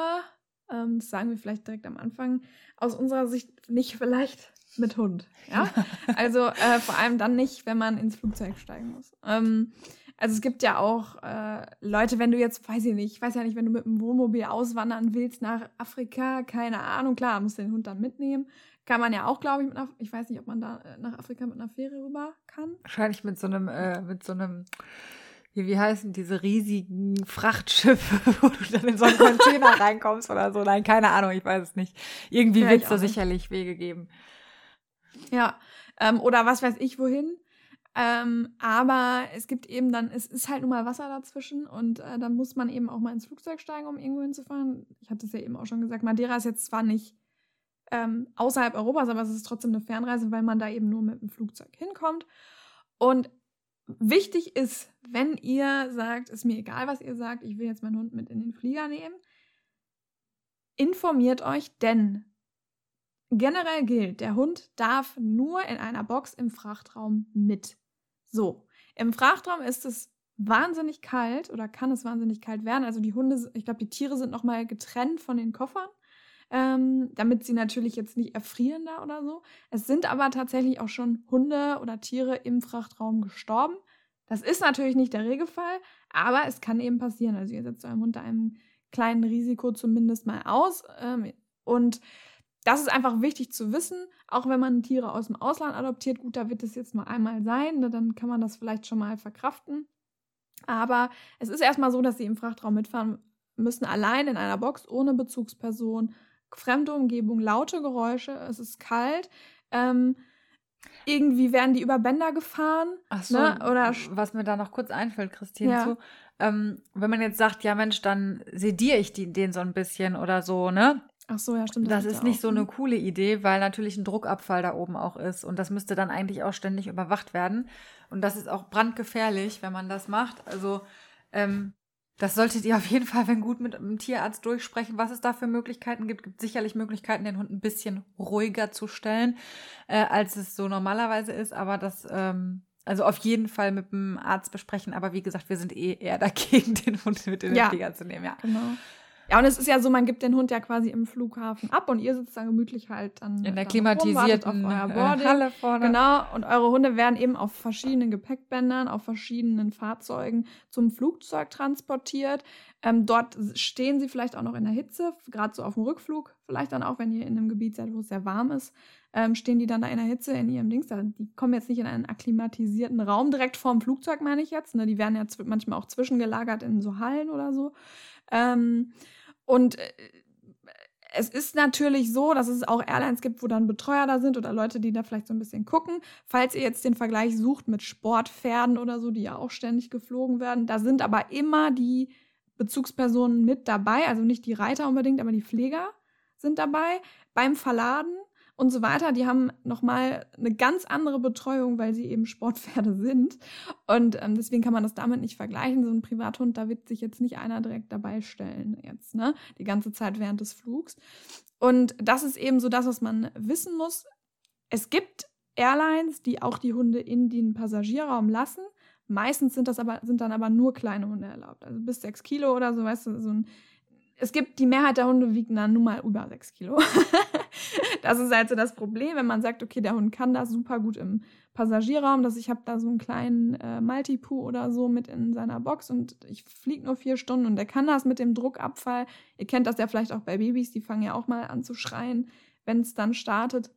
ähm, das sagen wir vielleicht direkt am Anfang, aus unserer Sicht nicht vielleicht mit Hund. Ja? Also äh, vor allem dann nicht, wenn man ins Flugzeug steigen muss. Ähm, also es gibt ja auch äh, Leute, wenn du jetzt, weiß ich nicht, ich weiß ja nicht, wenn du mit dem Wohnmobil auswandern willst nach Afrika, keine Ahnung, klar, musst du den Hund dann mitnehmen. Kann man ja auch, glaube ich, mit einer, ich weiß nicht, ob man da äh, nach Afrika mit einer Fähre rüber kann.
Wahrscheinlich mit so einem, äh, mit so einem, wie, wie heißen diese riesigen Frachtschiffe, wo du dann in so einen Container reinkommst oder so. Nein, keine Ahnung, ich weiß es nicht. Irgendwie wird es da sicherlich Wege geben.
Ja, ähm, oder was weiß ich wohin. Ähm, aber es gibt eben dann, es ist halt nun mal Wasser dazwischen und äh, dann muss man eben auch mal ins Flugzeug steigen, um irgendwo hinzufahren. Ich hatte es ja eben auch schon gesagt, Madeira ist jetzt zwar nicht ähm, außerhalb Europas, aber es ist trotzdem eine Fernreise, weil man da eben nur mit dem Flugzeug hinkommt. Und wichtig ist, wenn ihr sagt, ist mir egal, was ihr sagt, ich will jetzt meinen Hund mit in den Flieger nehmen, informiert euch, denn generell gilt, der Hund darf nur in einer Box im Frachtraum mit. So, im Frachtraum ist es wahnsinnig kalt oder kann es wahnsinnig kalt werden. Also die Hunde, ich glaube, die Tiere sind nochmal getrennt von den Koffern, ähm, damit sie natürlich jetzt nicht erfrieren da oder so. Es sind aber tatsächlich auch schon Hunde oder Tiere im Frachtraum gestorben. Das ist natürlich nicht der Regelfall, aber es kann eben passieren. Also ihr setzt eurem Hund da einem kleinen Risiko zumindest mal aus. Ähm, und das ist einfach wichtig zu wissen, auch wenn man Tiere aus dem Ausland adoptiert. Gut, da wird es jetzt nur einmal sein, ne, dann kann man das vielleicht schon mal verkraften. Aber es ist erstmal so, dass sie im Frachtraum mitfahren müssen, allein in einer Box, ohne Bezugsperson, fremde Umgebung, laute Geräusche, es ist kalt. Ähm, irgendwie werden die über Bänder gefahren.
Ach so,
Ne, oder-
was mir da noch kurz einfällt, Christine,
Ja.
zu, ähm, wenn man jetzt sagt, ja Mensch, dann sediere ich die, den so ein bisschen oder so, ne?
Ach so, ja, stimmt.
Das
gibt's
ist nicht so eine coole Idee, weil natürlich ein Druckabfall da oben auch ist und das müsste dann eigentlich auch ständig überwacht werden. Und das ist auch brandgefährlich, wenn man das macht. Also ähm, das solltet ihr auf jeden Fall, wenn gut, mit einem Tierarzt durchsprechen, was es da für Möglichkeiten gibt. gibt sicherlich Möglichkeiten, den Hund ein bisschen ruhiger zu stellen, äh, als es so normalerweise ist. Aber das, ähm, also auf jeden Fall mit dem Arzt besprechen. Aber wie gesagt, wir sind eh eher dagegen, den Hund mit in den
Ja.
Flieger zu nehmen. Ja.
Genau. Ja, und es ist ja so, man gibt den Hund ja quasi im Flughafen ab und ihr sitzt dann gemütlich halt dann
In der
rum,
klimatisierten
euer
äh. Halle vorne.
Genau, und eure Hunde werden eben auf verschiedenen Gepäckbändern, auf verschiedenen Fahrzeugen zum Flugzeug transportiert. Ähm, dort stehen sie vielleicht auch noch in der Hitze, gerade so auf dem Rückflug, vielleicht dann auch, wenn ihr in einem Gebiet seid, wo es sehr warm ist, ähm, stehen die dann da in der Hitze in ihrem Dings. Die kommen jetzt nicht in einen akklimatisierten Raum direkt vorm Flugzeug, meine ich jetzt. Ne? Die werden ja manchmal auch zwischengelagert in so Hallen oder so. Ähm, und äh, es ist natürlich so, dass es auch Airlines gibt, wo dann Betreuer da sind oder Leute, die da vielleicht so ein bisschen gucken. Falls ihr jetzt den Vergleich sucht mit Sportpferden oder so, die ja auch ständig geflogen werden, da sind aber immer die Bezugspersonen mit dabei, also nicht die Reiter unbedingt, aber die Pfleger sind dabei beim Verladen und so weiter. Die haben nochmal eine ganz andere Betreuung, weil sie eben Sportpferde sind. Und ähm, deswegen kann man das damit nicht vergleichen. So ein Privathund, da wird sich jetzt nicht einer direkt dabei stellen jetzt, ne? Die ganze Zeit während des Flugs. Und das ist eben so das, was man wissen muss. Es gibt Airlines, die auch die Hunde in den Passagierraum lassen. Meistens sind das aber, sind dann aber nur kleine Hunde erlaubt. Also bis sechs Kilo oder so, weißt du, so ein es gibt, die Mehrheit der Hunde wiegen dann nun mal über sechs Kilo. das ist halt so das Problem, wenn man sagt, okay, der Hund kann das super gut im Passagierraum, dass ich habe da so einen kleinen äh, Multipu oder so mit in seiner Box und ich fliege nur vier Stunden und der kann das mit dem Druckabfall. Ihr kennt das ja vielleicht auch bei Babys, die fangen ja auch mal an zu schreien, wenn es dann startet.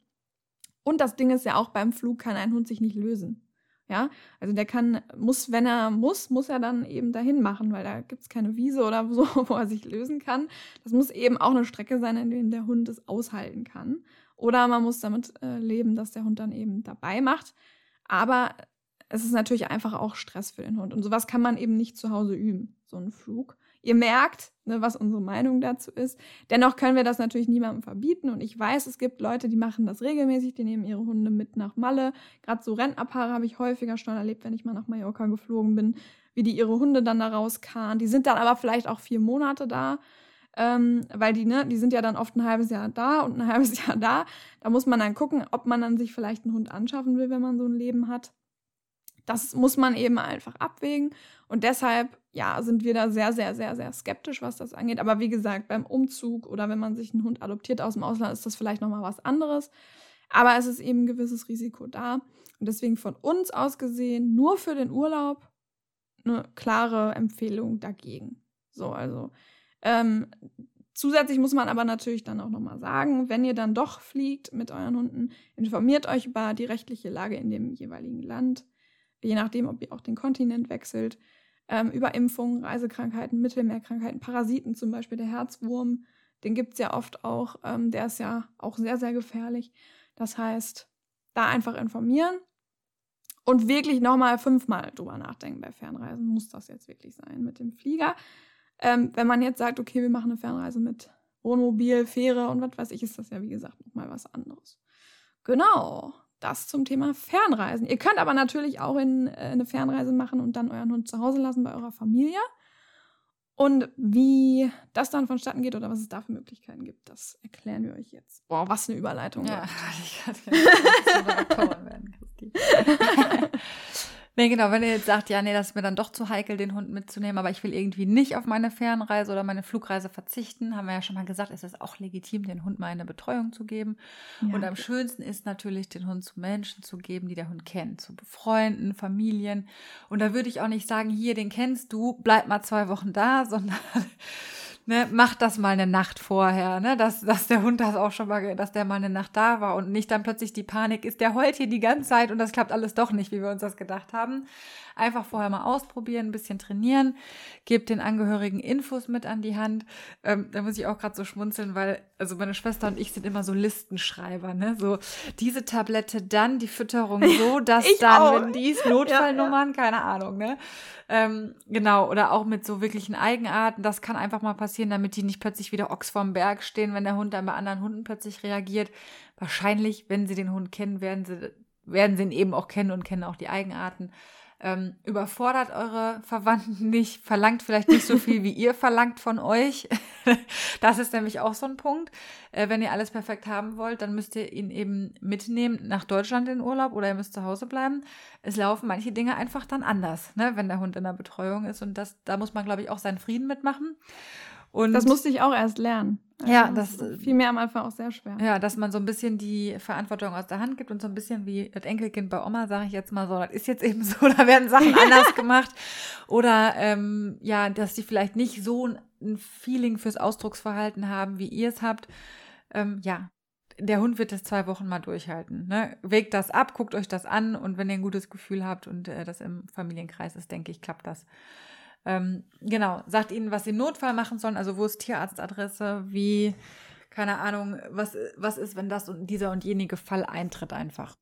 Und das Ding ist ja auch beim Flug kann ein Hund sich nicht lösen. Ja, also der kann, muss, wenn er muss, muss er dann eben dahin machen, weil da gibt es keine Wiese oder so, wo er sich lösen kann. Das muss eben auch eine Strecke sein, in der der Hund es aushalten kann. Oder man muss damit äh, leben, dass der Hund dann eben dabei macht. Aber es ist natürlich einfach auch Stress für den Hund. Und sowas kann man eben nicht zu Hause üben, so einen Flug. Ihr merkt, ne, was unsere Meinung dazu ist. Dennoch können wir das natürlich niemandem verbieten. Und ich weiß, es gibt Leute, die machen das regelmäßig, die nehmen ihre Hunde mit nach Malle. Gerade so Rentnerpaare habe ich häufiger schon erlebt, wenn ich mal nach Mallorca geflogen bin, wie die ihre Hunde dann da rauskamen. Die sind dann aber vielleicht auch vier Monate da. Ähm, weil die, ne, die sind ja dann oft ein halbes Jahr da und ein halbes Jahr da. Da muss man dann gucken, ob man dann sich vielleicht einen Hund anschaffen will, wenn man so ein Leben hat. Das muss man eben einfach abwägen. Und deshalb, ja, sind wir da sehr, sehr, sehr, sehr skeptisch, was das angeht. Aber wie gesagt, beim Umzug oder wenn man sich einen Hund adoptiert aus dem Ausland, ist das vielleicht nochmal was anderes. Aber es ist eben ein gewisses Risiko da. Und deswegen von uns aus gesehen, nur für den Urlaub eine klare Empfehlung dagegen. So, also ähm, zusätzlich muss man aber natürlich dann auch nochmal sagen, wenn ihr dann doch fliegt mit euren Hunden, informiert euch über die rechtliche Lage in dem jeweiligen Land je nachdem, ob ihr auch den Kontinent wechselt, ähm, über Impfungen, Reisekrankheiten, Mittelmeerkrankheiten, Parasiten, zum Beispiel der Herzwurm, den gibt es ja oft auch, ähm, der ist ja auch sehr, sehr gefährlich. Das heißt, da einfach informieren und wirklich nochmal fünfmal drüber nachdenken bei Fernreisen. Muss das jetzt wirklich sein mit dem Flieger? Ähm, wenn man jetzt sagt, okay, wir machen eine Fernreise mit Wohnmobil, Fähre und was weiß ich, ist das ja wie gesagt nochmal was anderes. Genau das zum Thema Fernreisen. Ihr könnt aber natürlich auch in, äh, eine Fernreise machen und dann euren Hund zu Hause lassen bei eurer Familie. Und wie das dann vonstatten geht oder was es da für Möglichkeiten gibt, das erklären wir euch jetzt. Boah, was eine Überleitung. Ja, ich kann werden, Christi. Nee, genau, wenn ihr jetzt sagt, ja, nee, das ist mir dann doch zu heikel, den Hund mitzunehmen, aber ich will irgendwie nicht auf meine Fernreise oder meine Flugreise verzichten, haben wir ja schon mal gesagt, ist es auch legitim, den Hund mal eine Betreuung zu geben. Ja, und am schönsten ist natürlich, den Hund zu Menschen zu geben, die der Hund kennt, zu Freunden, Familien. Und da würde ich auch nicht sagen, hier, den kennst du, bleib mal zwei Wochen da, sondern ne, mach das mal eine Nacht vorher, ne, dass, dass der Hund das auch schon mal, dass der mal eine Nacht da war und nicht dann plötzlich die Panik ist, der heult hier die ganze Zeit und das klappt alles doch nicht, wie wir uns das gedacht haben. Einfach vorher mal ausprobieren, ein bisschen trainieren, gebt den Angehörigen Infos mit an die Hand. Ähm, da muss ich auch gerade so schmunzeln, weil also meine Schwester und ich sind immer so Listenschreiber, ne? So diese Tablette, dann die Fütterung so, dass dann, auch. wenn dies Notfallnummern, ja, ja. keine Ahnung, ne? Ähm, genau, oder auch mit so wirklichen Eigenarten. Das kann einfach mal passieren, damit die nicht plötzlich wieder Ochs vorm Berg stehen, wenn der Hund dann bei anderen Hunden plötzlich reagiert. Wahrscheinlich, wenn sie den Hund kennen, werden sie, werden sie ihn eben auch kennen und kennen auch die Eigenarten. Ähm, überfordert eure Verwandten nicht, verlangt vielleicht nicht so viel, wie ihr verlangt von euch. das ist nämlich auch so ein Punkt. Äh, wenn ihr alles perfekt haben wollt, dann müsst ihr ihn eben mitnehmen nach Deutschland in Urlaub oder ihr müsst zu Hause bleiben. Es laufen manche Dinge einfach dann anders, ne, wenn der Hund in der Betreuung ist. Und das, da muss man, glaube ich, auch seinen Frieden mitmachen. Und das musste ich auch erst lernen.
Also ja, das
fiel mir am Anfang auch sehr schwer.
Ja, dass man so ein bisschen die Verantwortung aus der Hand gibt und so ein bisschen wie das Enkelkind bei Oma, sage ich jetzt mal so, das ist jetzt eben so, da werden Sachen anders gemacht. Oder ähm, ja, dass die vielleicht nicht so ein Feeling fürs Ausdrucksverhalten haben, wie ihr es habt. Ähm, ja, der Hund wird das zwei Wochen mal durchhalten. Ne? Wägt das ab, guckt euch das an und wenn ihr ein gutes Gefühl habt und äh, das im Familienkreis ist, denke ich, klappt das. Ähm, genau, sagt ihnen, was sie im Notfall machen sollen, also wo ist Tierarztadresse, wie, keine Ahnung, was, was ist, wenn das und dieser und jenige Fall eintritt einfach.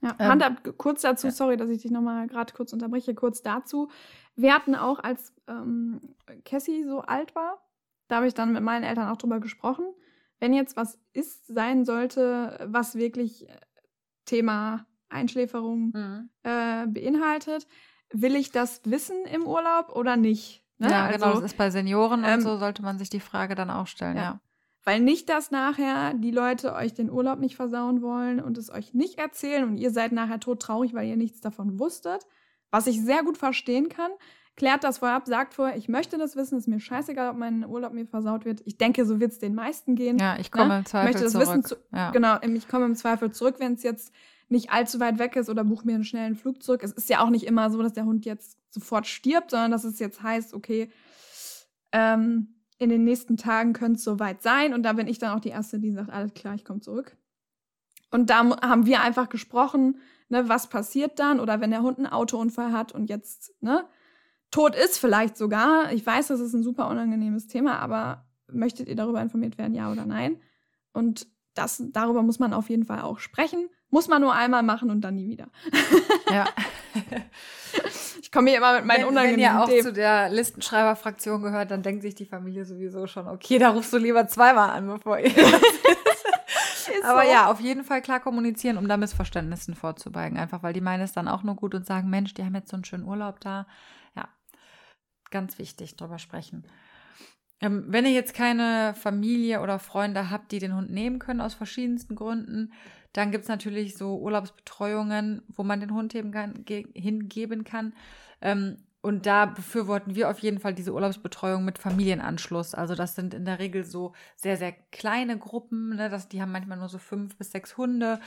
Ja, ähm, Hand ab, kurz dazu, ja. sorry, dass ich dich nochmal gerade kurz unterbreche, kurz dazu. Wir hatten auch, als ähm, Cassie so alt war, da habe ich dann mit meinen Eltern auch drüber gesprochen, wenn jetzt was ist, sein sollte, was wirklich äh, Thema Einschläferung mhm. äh, beinhaltet, will ich das wissen im Urlaub oder nicht?
Ne? Ja, genau, also, genau, das ist bei Senioren ähm, und so sollte man sich die Frage dann auch stellen, ja. ja.
Weil nicht, dass nachher die Leute euch den Urlaub nicht versauen wollen und es euch nicht erzählen und ihr seid nachher todtraurig, weil ihr nichts davon wusstet. Was ich sehr gut verstehen kann. Klärt das vorher ab, sagt vorher, ich möchte das wissen, ist mir scheißegal, ob mein Urlaub mir versaut wird. Ich denke, so wird es den meisten gehen.
Ja, ich komme ne? im Zweifel ich möchte das zurück. Wissen zu ja.
Genau, ich komme im Zweifel zurück, wenn es jetzt nicht allzu weit weg ist oder buche mir einen schnellen Flug zurück. Es ist ja auch nicht immer so, dass der Hund jetzt sofort stirbt, sondern dass es jetzt heißt, okay, ähm, in den nächsten Tagen könnte es soweit sein. Und da bin ich dann auch die Erste, die sagt, alles klar, ich komme zurück. Und da haben wir einfach gesprochen, ne, was passiert dann? Oder wenn der Hund einen Autounfall hat und jetzt, ne, tot ist vielleicht sogar. Ich weiß, das ist ein super unangenehmes Thema, aber möchtet ihr darüber informiert werden, ja oder nein? Und das, darüber muss man auf jeden Fall auch sprechen. Muss man nur einmal machen und dann nie wieder.
Ja.
ich komme hier immer mit meinen wenn, unangenehmen
Wenn ihr auch Themen. zu der Listenschreiberfraktion gehört, dann denkt sich die Familie sowieso schon, okay, da rufst du lieber zweimal an, bevor ihr. Aber so. ja, auf jeden Fall klar kommunizieren, um da Missverständnissen vorzubeugen. Einfach weil die meinen es dann auch nur gut und sagen, Mensch, die haben jetzt so einen schönen Urlaub da. Ja, ganz wichtig, drüber sprechen. Ähm, wenn ihr jetzt keine Familie oder Freunde habt, die den Hund nehmen können, aus verschiedensten Gründen, dann gibt es natürlich so Urlaubsbetreuungen, wo man den Hund hingeben kann. Ähm, und da befürworten wir auf jeden Fall diese Urlaubsbetreuung mit Familienanschluss. Also das sind in der Regel so sehr, sehr kleine Gruppen. Ne? Das, die haben manchmal nur so fünf bis sechs Hunde.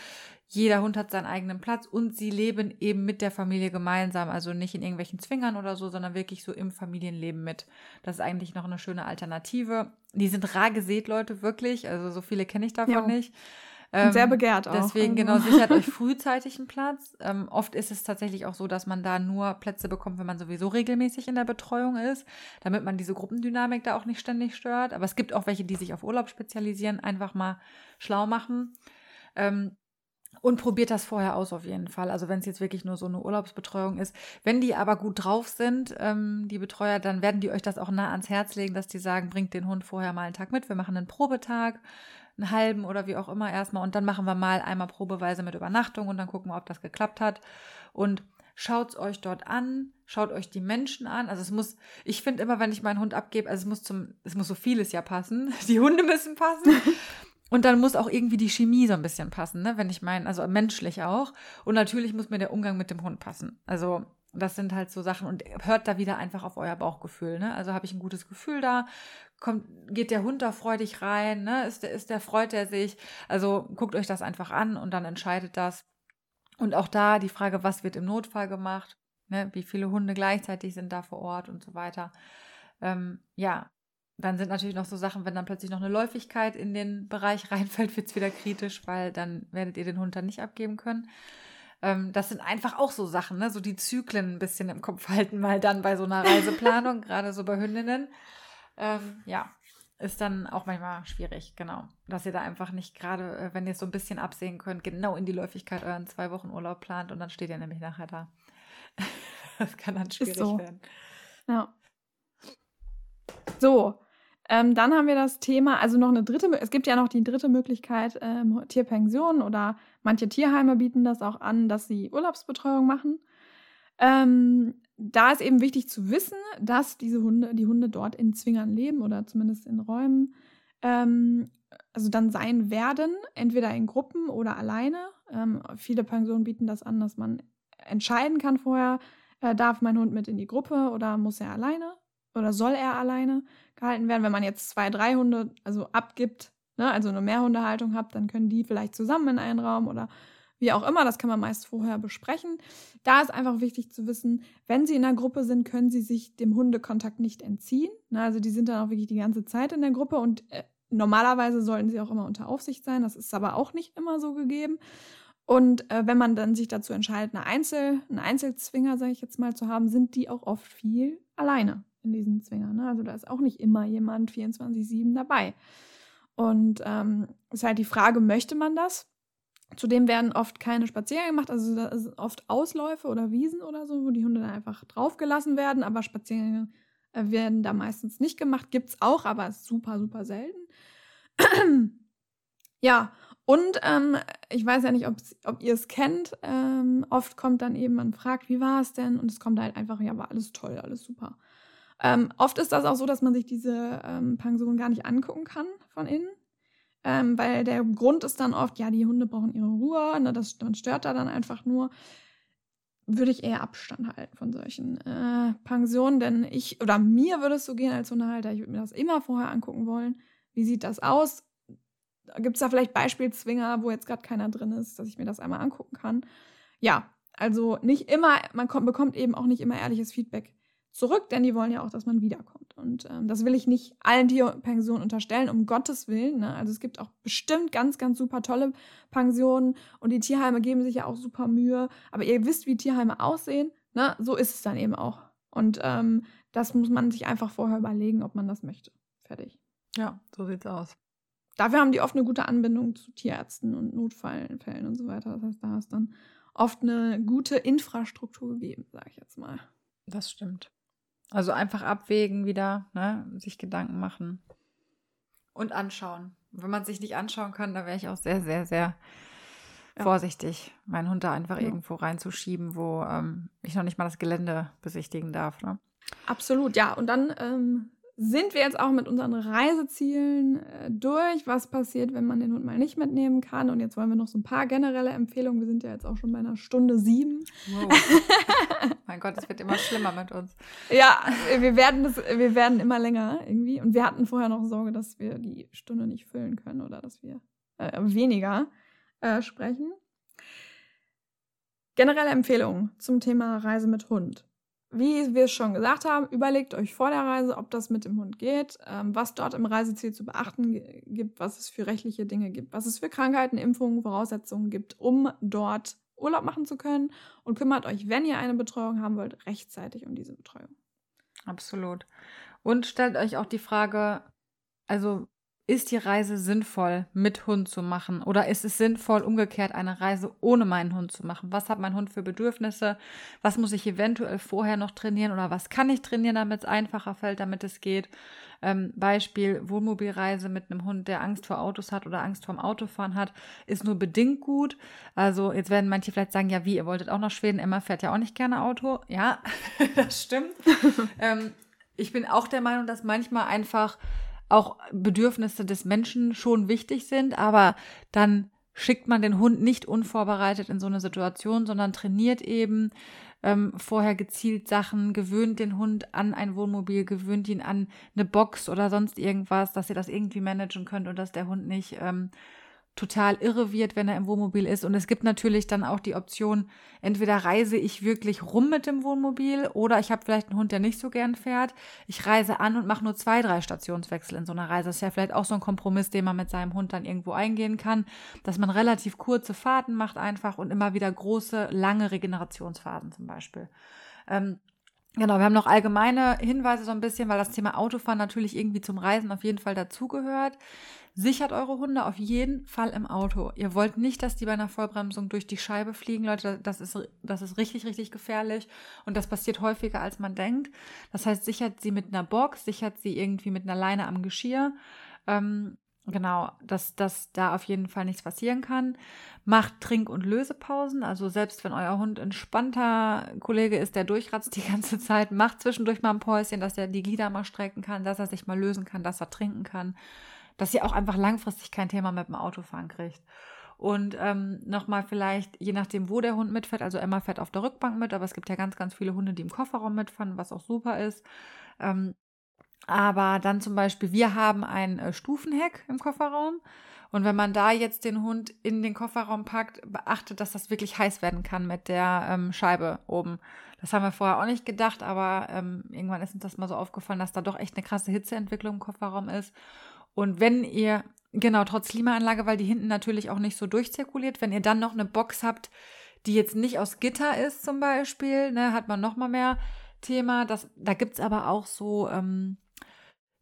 Jeder Hund hat seinen eigenen Platz und sie leben eben mit der Familie gemeinsam. Also nicht in irgendwelchen Zwingern oder so, sondern wirklich so im Familienleben mit. Das ist eigentlich noch eine schöne Alternative. Die sind rar gesät, Leute, wirklich. Also so viele kenne ich davon ja. nicht.
Ähm, sehr begehrt auch.
Deswegen, also. genau, sichert euch frühzeitig einen Platz. Ähm, oft ist es tatsächlich auch so, dass man da nur Plätze bekommt, wenn man sowieso regelmäßig in der Betreuung ist, damit man diese Gruppendynamik da auch nicht ständig stört. Aber es gibt auch welche, die sich auf Urlaub spezialisieren, einfach mal schlau machen. Ähm, und probiert das vorher aus auf jeden Fall. Also wenn es jetzt wirklich nur so eine Urlaubsbetreuung ist. Wenn die aber gut drauf sind, ähm, die Betreuer, dann werden die euch das auch nah ans Herz legen, dass die sagen, bringt den Hund vorher mal einen Tag mit. Wir machen einen Probetag einen halben oder wie auch immer erstmal und dann machen wir mal einmal probeweise mit Übernachtung und dann gucken wir, ob das geklappt hat. Und schaut es euch dort an, schaut euch die Menschen an. Also es muss, ich finde immer, wenn ich meinen Hund abgebe, also es muss zum, es muss so vieles ja passen. Die Hunde müssen passen. Und dann muss auch irgendwie die Chemie so ein bisschen passen, ne? Wenn ich meine, also menschlich auch. Und natürlich muss mir der Umgang mit dem Hund passen. Also das sind halt so Sachen und hört da wieder einfach auf euer Bauchgefühl. Ne? Also habe ich ein gutes Gefühl da, kommt, geht der Hund da freudig rein, ne? Ist der, ist der, freut er sich? Also guckt euch das einfach an und dann entscheidet das. Und auch da die Frage, was wird im Notfall gemacht? Ne? Wie viele Hunde gleichzeitig sind da vor Ort und so weiter. Ähm, ja, dann sind natürlich noch so Sachen, wenn dann plötzlich noch eine Läufigkeit in den Bereich reinfällt, wird es wieder kritisch, weil dann werdet ihr den Hund dann nicht abgeben können. Ähm, das sind einfach auch so Sachen, ne? so die Zyklen ein bisschen im Kopf halten, mal dann bei so einer Reiseplanung, gerade so bei Hündinnen. Ähm, ja, ist dann auch manchmal schwierig, genau. Dass ihr da einfach nicht gerade, äh, wenn ihr es so ein bisschen absehen könnt, genau in die Läufigkeit euren zwei Wochen Urlaub plant und dann steht ihr nämlich nachher da. das kann dann schwierig so. werden.
Ja. So, ähm, dann haben wir das Thema, also noch eine dritte, es gibt ja noch die dritte Möglichkeit, ähm, Tierpension oder manche Tierheime bieten das auch an, dass sie Urlaubsbetreuung machen. Ähm, da ist eben wichtig zu wissen, dass diese Hunde, die Hunde dort in Zwingern leben oder zumindest in Räumen, ähm, also dann sein werden, entweder in Gruppen oder alleine. Ähm, viele Pensionen bieten das an, dass man entscheiden kann vorher, äh, darf mein Hund mit in die Gruppe oder muss er alleine oder soll er alleine gehalten werden. Wenn man jetzt zwei, drei Hunde also abgibt, ne, also eine Mehrhundehaltung habt, dann können die vielleicht zusammen in einen Raum oder wie auch immer, das kann man meist vorher besprechen. Da ist einfach wichtig zu wissen, wenn sie in der Gruppe sind, können sie sich dem Hundekontakt nicht entziehen. Ne, also die sind dann auch wirklich die ganze Zeit in der Gruppe und äh, normalerweise sollten sie auch immer unter Aufsicht sein. Das ist aber auch nicht immer so gegeben. Und äh, wenn man dann sich dazu entscheidet, eine Einzel, einen Einzelzwinger, sage ich jetzt mal, zu haben, sind die auch oft viel alleine in diesen Zwingern. Ne? Also da ist auch nicht immer jemand 24-7 dabei. Und ähm, ist halt die Frage, möchte man das? Zudem werden oft keine Spaziergänge gemacht, also da sind oft Ausläufe oder Wiesen oder so, wo die Hunde dann einfach draufgelassen werden, aber Spaziergänge äh, werden da meistens nicht gemacht. Gibt es auch, aber super, super selten. ja, und ähm, ich weiß ja nicht, ob ihr es kennt. Ähm, oft kommt dann eben, man fragt, wie war es denn? Und es kommt halt einfach, ja, war alles toll, alles super. Ähm, oft ist das auch so, dass man sich diese ähm, Pension gar nicht angucken kann von innen. Ähm, weil der Grund ist dann oft, ja, die Hunde brauchen ihre Ruhe, ne, das, man stört da dann einfach nur. Würde ich eher Abstand halten von solchen äh, Pensionen, denn ich, oder mir würde es so gehen als Hundehalter, ich würde mir das immer vorher angucken wollen. Wie sieht das aus? Gibt es da vielleicht Beispielzwinger, wo jetzt gerade keiner drin ist, dass ich mir das einmal angucken kann? Ja, also nicht immer, man kommt, bekommt eben auch nicht immer ehrliches Feedback zurück, denn die wollen ja auch, dass man wiederkommt. Und ähm, das will ich nicht allen Tierpensionen unterstellen, um Gottes Willen. Ne? Also es gibt auch bestimmt ganz, ganz super tolle Pensionen und die Tierheime geben sich ja auch super Mühe. Aber ihr wisst, wie Tierheime aussehen. Ne? So ist es dann eben auch. Und ähm, das muss man sich einfach vorher überlegen, ob man das möchte. Fertig.
Ja, so sieht's aus.
Dafür haben die oft eine gute Anbindung zu Tierärzten und Notfällen und so weiter. Das heißt, da ist dann oft eine gute Infrastruktur gegeben, sage ich jetzt mal.
Das stimmt. Also einfach abwägen wieder, ne? sich Gedanken machen und anschauen. Wenn man sich nicht anschauen kann, da wäre ich auch sehr, sehr, sehr ja. vorsichtig, meinen Hund da einfach ja. irgendwo reinzuschieben, wo ähm, ich noch nicht mal das Gelände besichtigen darf. Ne?
Absolut, ja. Und dann ähm, sind wir jetzt auch mit unseren Reisezielen äh, durch. Was passiert, wenn man den Hund mal nicht mitnehmen kann? Und jetzt wollen wir noch so ein paar generelle Empfehlungen. Wir sind ja jetzt auch schon bei einer Stunde sieben.
Wow. mein Gott, es wird immer schlimmer mit uns.
Ja, wir werden, das, wir werden immer länger irgendwie. Und wir hatten vorher noch Sorge, dass wir die Stunde nicht füllen können oder dass wir äh, weniger äh, sprechen. Generelle Empfehlungen zum Thema Reise mit Hund wie wir es schon gesagt haben, überlegt euch vor der Reise, ob das mit dem Hund geht, ähm, was dort im Reiseziel zu beachten gibt, was es für rechtliche Dinge gibt, was es für Krankheiten, Impfungen, Voraussetzungen gibt, um dort Urlaub machen zu können. Und kümmert euch, wenn ihr eine Betreuung haben wollt, rechtzeitig um diese Betreuung.
Absolut. Und stellt euch auch die Frage, also ist die Reise sinnvoll mit Hund zu machen? Oder ist es sinnvoll, umgekehrt eine Reise ohne meinen Hund zu machen? Was hat mein Hund für Bedürfnisse? Was muss ich eventuell vorher noch trainieren? Oder was kann ich trainieren, damit es einfacher fällt, damit es geht? Ähm, Beispiel Wohnmobilreise mit einem Hund, der Angst vor Autos hat oder Angst vorm Autofahren hat, ist nur bedingt gut. Also jetzt werden manche vielleicht sagen, ja wie, ihr wolltet auch nach Schweden, Emma fährt ja auch nicht gerne Auto. Ja, das stimmt. ähm, ich bin auch der Meinung, dass manchmal einfach auch Bedürfnisse des Menschen schon wichtig sind, aber dann schickt man den Hund nicht unvorbereitet in so eine Situation, sondern trainiert eben ähm, vorher gezielt Sachen, gewöhnt den Hund an ein Wohnmobil, gewöhnt ihn an eine Box oder sonst irgendwas, dass ihr das irgendwie managen könnt und dass der Hund nicht ähm, total irre wird, wenn er im Wohnmobil ist. Und es gibt natürlich dann auch die Option, entweder reise ich wirklich rum mit dem Wohnmobil oder ich habe vielleicht einen Hund, der nicht so gern fährt. Ich reise an und mache nur zwei, drei Stationswechsel in so einer Reise. Das ist ja vielleicht auch so ein Kompromiss, den man mit seinem Hund dann irgendwo eingehen kann, dass man relativ kurze Fahrten macht einfach und immer wieder große, lange Regenerationsphasen zum Beispiel. Ähm, Genau, wir haben noch allgemeine Hinweise so ein bisschen, weil das Thema Autofahren natürlich irgendwie zum Reisen auf jeden Fall dazugehört. Sichert eure Hunde auf jeden Fall im Auto. Ihr wollt nicht, dass die bei einer Vollbremsung durch die Scheibe fliegen, Leute. Das ist, das ist richtig, richtig gefährlich. Und das passiert häufiger, als man denkt. Das heißt, sichert sie mit einer Box, sichert sie irgendwie mit einer Leine am Geschirr. Ähm, Genau, dass, dass da auf jeden Fall nichts passieren kann. Macht Trink- und Lösepausen. Also selbst wenn euer Hund entspannter Kollege ist, der durchratzt die ganze Zeit, macht zwischendurch mal ein Päuschen, dass er die Glieder mal strecken kann, dass er sich mal lösen kann, dass er trinken kann. Dass ihr auch einfach langfristig kein Thema mit dem Autofahren kriegt. Und ähm, nochmal vielleicht, je nachdem, wo der Hund mitfährt, also Emma fährt auf der Rückbank mit, aber es gibt ja ganz, ganz viele Hunde, die im Kofferraum mitfahren, was auch super ist. Ähm, aber dann zum Beispiel, wir haben ein äh, Stufenheck im Kofferraum. Und wenn man da jetzt den Hund in den Kofferraum packt, beachtet, dass das wirklich heiß werden kann mit der ähm, Scheibe oben. Das haben wir vorher auch nicht gedacht, aber ähm, irgendwann ist uns das mal so aufgefallen, dass da doch echt eine krasse Hitzeentwicklung im Kofferraum ist. Und wenn ihr, genau, trotz Klimaanlage, weil die hinten natürlich auch nicht so durchzirkuliert, wenn ihr dann noch eine Box habt, die jetzt nicht aus Gitter ist zum Beispiel, ne, hat man noch mal mehr Thema. Das, da gibt's aber auch so, ähm,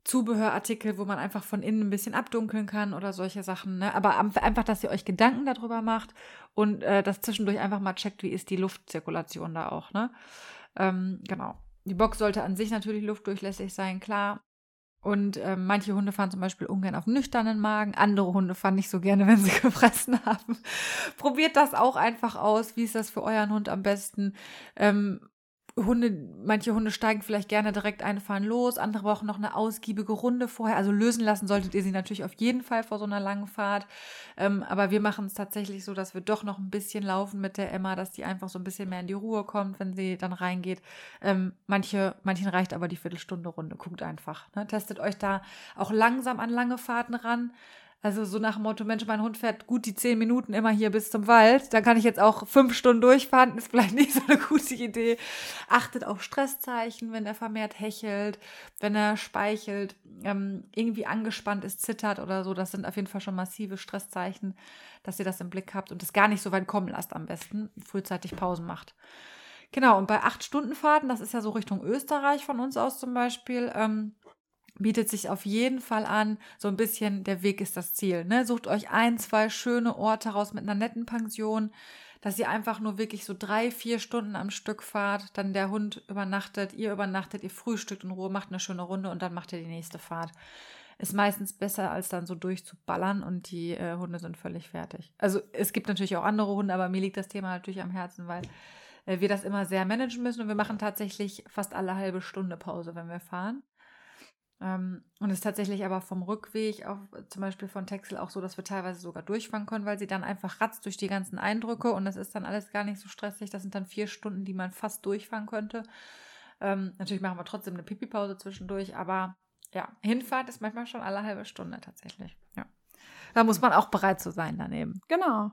Zubehörartikel, wo man einfach von innen ein bisschen abdunkeln kann oder solche Sachen. Ne? Aber einfach, dass ihr euch Gedanken darüber macht und äh, das zwischendurch einfach mal checkt, wie ist die Luftzirkulation da auch. Ne? Ähm, genau. Die Box sollte an sich natürlich luftdurchlässig sein, klar. Und äh, manche Hunde fahren zum Beispiel ungern auf nüchternen Magen. Andere Hunde fahren nicht so gerne, wenn sie gefressen haben. Probiert das auch einfach aus. Wie ist das für euren Hund am besten? Ähm, Hunde, manche Hunde steigen vielleicht gerne direkt ein, fahren los, andere brauchen noch eine ausgiebige Runde vorher. Also lösen lassen solltet ihr sie natürlich auf jeden Fall vor so einer langen Fahrt. Ähm, aber wir machen es tatsächlich so, dass wir doch noch ein bisschen laufen mit der Emma, dass die einfach so ein bisschen mehr in die Ruhe kommt, wenn sie dann reingeht. Ähm, manche, manchen reicht aber die Viertelstunde Runde. Guckt einfach. Ne? Testet euch da auch langsam an lange Fahrten ran. Also so nach dem Motto, Mensch, mein Hund fährt gut die zehn Minuten immer hier bis zum Wald. Dann kann ich jetzt auch fünf Stunden durchfahren. Ist vielleicht nicht so eine gute Idee. Achtet auf Stresszeichen, wenn er vermehrt hechelt, wenn er speichelt, ähm, irgendwie angespannt ist, zittert oder so. Das sind auf jeden Fall schon massive Stresszeichen, dass ihr das im Blick habt und es gar nicht so weit kommen lasst am besten. Frühzeitig Pausen macht. Genau, und bei acht Stunden Fahrten, das ist ja so Richtung Österreich von uns aus zum Beispiel, ähm, bietet sich auf jeden Fall an, so ein bisschen der Weg ist das Ziel. Ne? Sucht euch ein, zwei schöne Orte raus mit einer netten Pension, dass ihr einfach nur wirklich so drei, vier Stunden am Stück fahrt, dann der Hund übernachtet, ihr übernachtet, ihr frühstückt in Ruhe, macht eine schöne Runde und dann macht ihr die nächste Fahrt. Ist meistens besser, als dann so durchzuballern und die äh, Hunde sind völlig fertig. Also es gibt natürlich auch andere Hunde, aber mir liegt das Thema natürlich am Herzen, weil äh, wir das immer sehr managen müssen und wir machen tatsächlich fast alle halbe Stunde Pause, wenn wir fahren. Ähm, und es ist tatsächlich aber vom Rückweg, auf, zum Beispiel von Texel, auch so, dass wir teilweise sogar durchfahren können, weil sie dann einfach ratzt durch die ganzen Eindrücke und das ist dann alles gar nicht so stressig. Das sind dann vier Stunden, die man fast durchfahren könnte. Ähm, natürlich machen wir trotzdem eine Pipi-Pause zwischendurch, aber ja, Hinfahrt ist manchmal schon alle halbe Stunde tatsächlich. Ja. Da muss man auch bereit zu sein daneben.
Genau.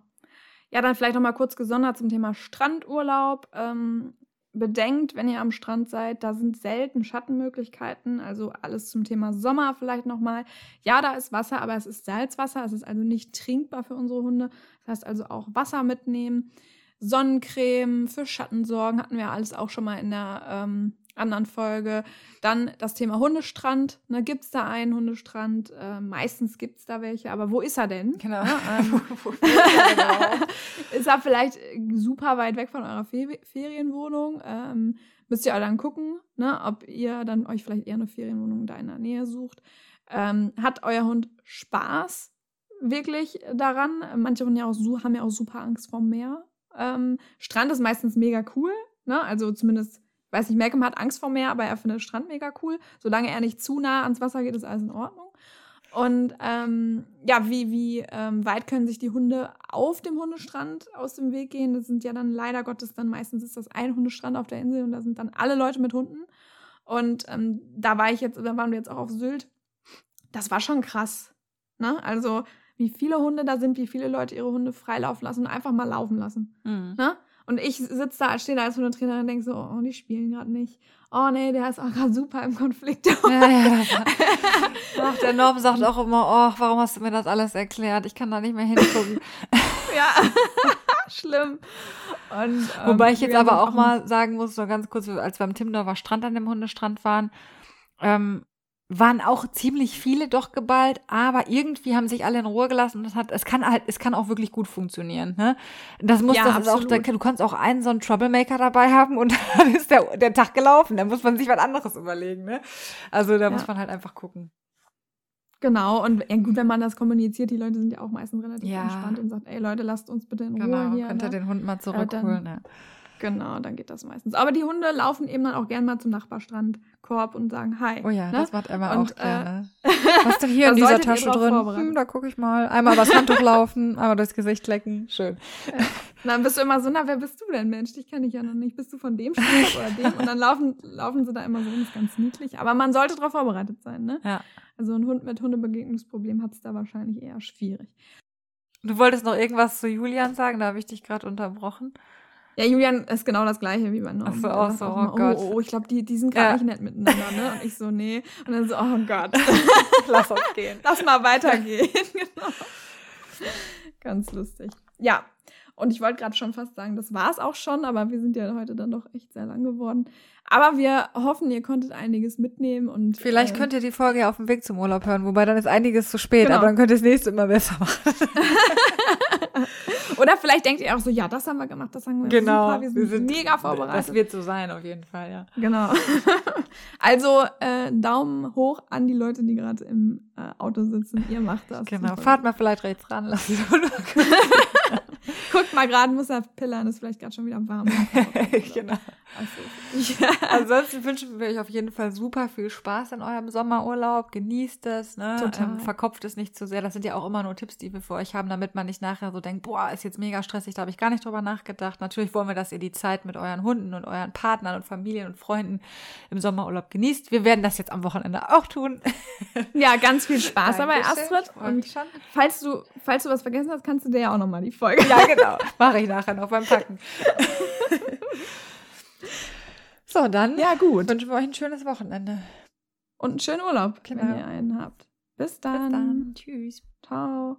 Ja, dann vielleicht noch mal kurz gesondert zum Thema Strandurlaub. Ähm, bedenkt, wenn ihr am Strand seid, da sind selten Schattenmöglichkeiten, also alles zum Thema Sommer vielleicht nochmal. Ja, da ist Wasser, aber es ist Salzwasser, es ist also nicht trinkbar für unsere Hunde. Das heißt also auch Wasser mitnehmen, Sonnencreme, für Schatten sorgen, hatten wir alles auch schon mal in der ähm, anderen Folge. Dann das Thema Hundestrand. Ne, gibt es da einen Hundestrand? Äh, meistens gibt es da welche, aber wo ist er denn?
Genau.
Ja, ähm, genau. ist er vielleicht super weit weg von eurer Fe Ferienwohnung? Ähm, müsst ihr dann gucken, ne, ob ihr dann euch vielleicht eher eine Ferienwohnung da in der Nähe sucht. Ähm, hat euer Hund Spaß wirklich daran? Manche Hunde auch, haben ja auch super Angst vor Meer. Ähm, Strand ist meistens mega cool, ne? Also zumindest weiß nicht, Malcolm hat Angst vor Meer, aber er findet Strand mega cool. Solange er nicht zu nah ans Wasser geht, ist alles in Ordnung. Und ähm, ja, wie, wie ähm, weit können sich die Hunde auf dem Hundestrand aus dem Weg gehen? Das sind ja dann leider Gottes dann meistens ist das ein Hundestrand auf der Insel und da sind dann alle Leute mit Hunden. Und ähm, da war ich jetzt, da waren wir jetzt auch auf Sylt. Das war schon krass. Ne? Also, wie viele Hunde da sind, wie viele Leute ihre Hunde freilaufen lassen und einfach mal laufen lassen. Mhm. Ne? Und ich sitze da, stehe da als Hundetrainer und denke so, oh, die spielen gerade nicht. Oh nee, der ist auch gerade super im Konflikt. Ja, ja,
Ach, der Norm sagt auch immer, oh, warum hast du mir das alles erklärt? Ich kann da nicht mehr hingucken.
ja, schlimm. Und, ähm,
Wobei ich jetzt aber auch, auch mal sagen muss, so ganz kurz, als wir am Timdorfer Strand an dem Hundestrand waren, ähm, waren auch ziemlich viele doch geballt, aber irgendwie haben sich alle in Ruhe gelassen und das hat, es kann halt, es kann auch wirklich gut funktionieren, ne? Das muss, ja, das auch, du kannst auch einen so einen Troublemaker dabei haben und dann ist der, der Tag gelaufen, da muss man sich was anderes überlegen, ne? Also da ja. muss man halt einfach gucken.
Genau, und ja, gut, wenn man das kommuniziert, die Leute sind ja auch meistens relativ ja. entspannt und sagt, ey Leute, lasst uns bitte in Ruhe genau, hier.
Könnt ihr
ne?
den Hund mal zurückholen, äh,
ja. Genau, dann geht das meistens. Aber die Hunde laufen eben dann auch gern mal zum Nachbarstrandkorb und sagen Hi.
Oh ja, ne? das macht Emma und, auch gerne. Äh, Was ist denn hier in dieser Tasche drin? Hm, da gucke ich mal. Einmal das Handtuch laufen, einmal das Gesicht lecken. Schön.
Ja. Dann bist du immer so, na, wer bist du denn, Mensch? Dich kenne ich ja noch nicht. Bist du von dem Strand oder dem? Und dann laufen, laufen sie da immer so das ist ganz niedlich. Aber man sollte darauf vorbereitet sein, ne?
Ja.
Also ein Hund mit Hundebegegnungsproblem hat es da wahrscheinlich eher schwierig.
Du wolltest noch irgendwas zu Julian sagen, da habe ich dich gerade unterbrochen.
Ja, Julian ist genau das gleiche wie bei Norm.
Ach so, auch so, oh,
oh Gott. Oh, oh, ich glaube, die, die sind gerade ja. nicht nett miteinander, ne? Und ich so, nee. Und dann so, oh Gott.
Lass uns gehen.
Lass mal weitergehen. genau. Ganz lustig. Ja. Und ich wollte gerade schon fast sagen, das war es auch schon, aber wir sind ja heute dann doch echt sehr lang geworden. Aber wir hoffen, ihr konntet einiges mitnehmen und.
Vielleicht äh, könnt ihr die Folge ja auf dem Weg zum Urlaub hören, wobei dann ist einiges zu spät, genau. aber dann könnt ihr das nächste immer besser machen.
Oder vielleicht denkt ihr auch so, ja, das haben wir gemacht, das haben wir
genau.
super, wir sind, wir sind mega vorbereitet.
Das wird so sein, auf jeden Fall, ja.
Genau. also äh, Daumen hoch an die Leute, die gerade im äh, Auto sitzen. Ihr macht das.
Genau, fahrt mal vielleicht rechts ran, lasst
Guckt mal gerade, muss er pillern, ist vielleicht gerade schon wieder warm.
genau. Also, ja. Ansonsten wünschen wir euch auf jeden Fall super viel Spaß in eurem Sommerurlaub. Genießt es, ne? Total. Ähm, verkopft es nicht zu sehr. Das sind ja auch immer nur Tipps, die wir für euch haben, damit man nicht nachher so denkt, boah, ist jetzt mega stressig, da habe ich gar nicht drüber nachgedacht. Natürlich wollen wir, dass ihr die Zeit mit euren Hunden und euren Partnern und Familien und Freunden im Sommerurlaub genießt. Wir werden das jetzt am Wochenende auch tun.
Ja, ganz viel Spaß dabei, Astrid. Und falls du, falls du was vergessen hast, kannst du dir ja auch nochmal die Folge
ja, genau. Mache ich nachher noch beim Packen. so, dann
ja, gut.
wünschen wir euch ein schönes Wochenende.
Und einen schönen Urlaub, genau. wenn ihr einen habt. Bis dann. Bis dann.
Tschüss.
Ciao.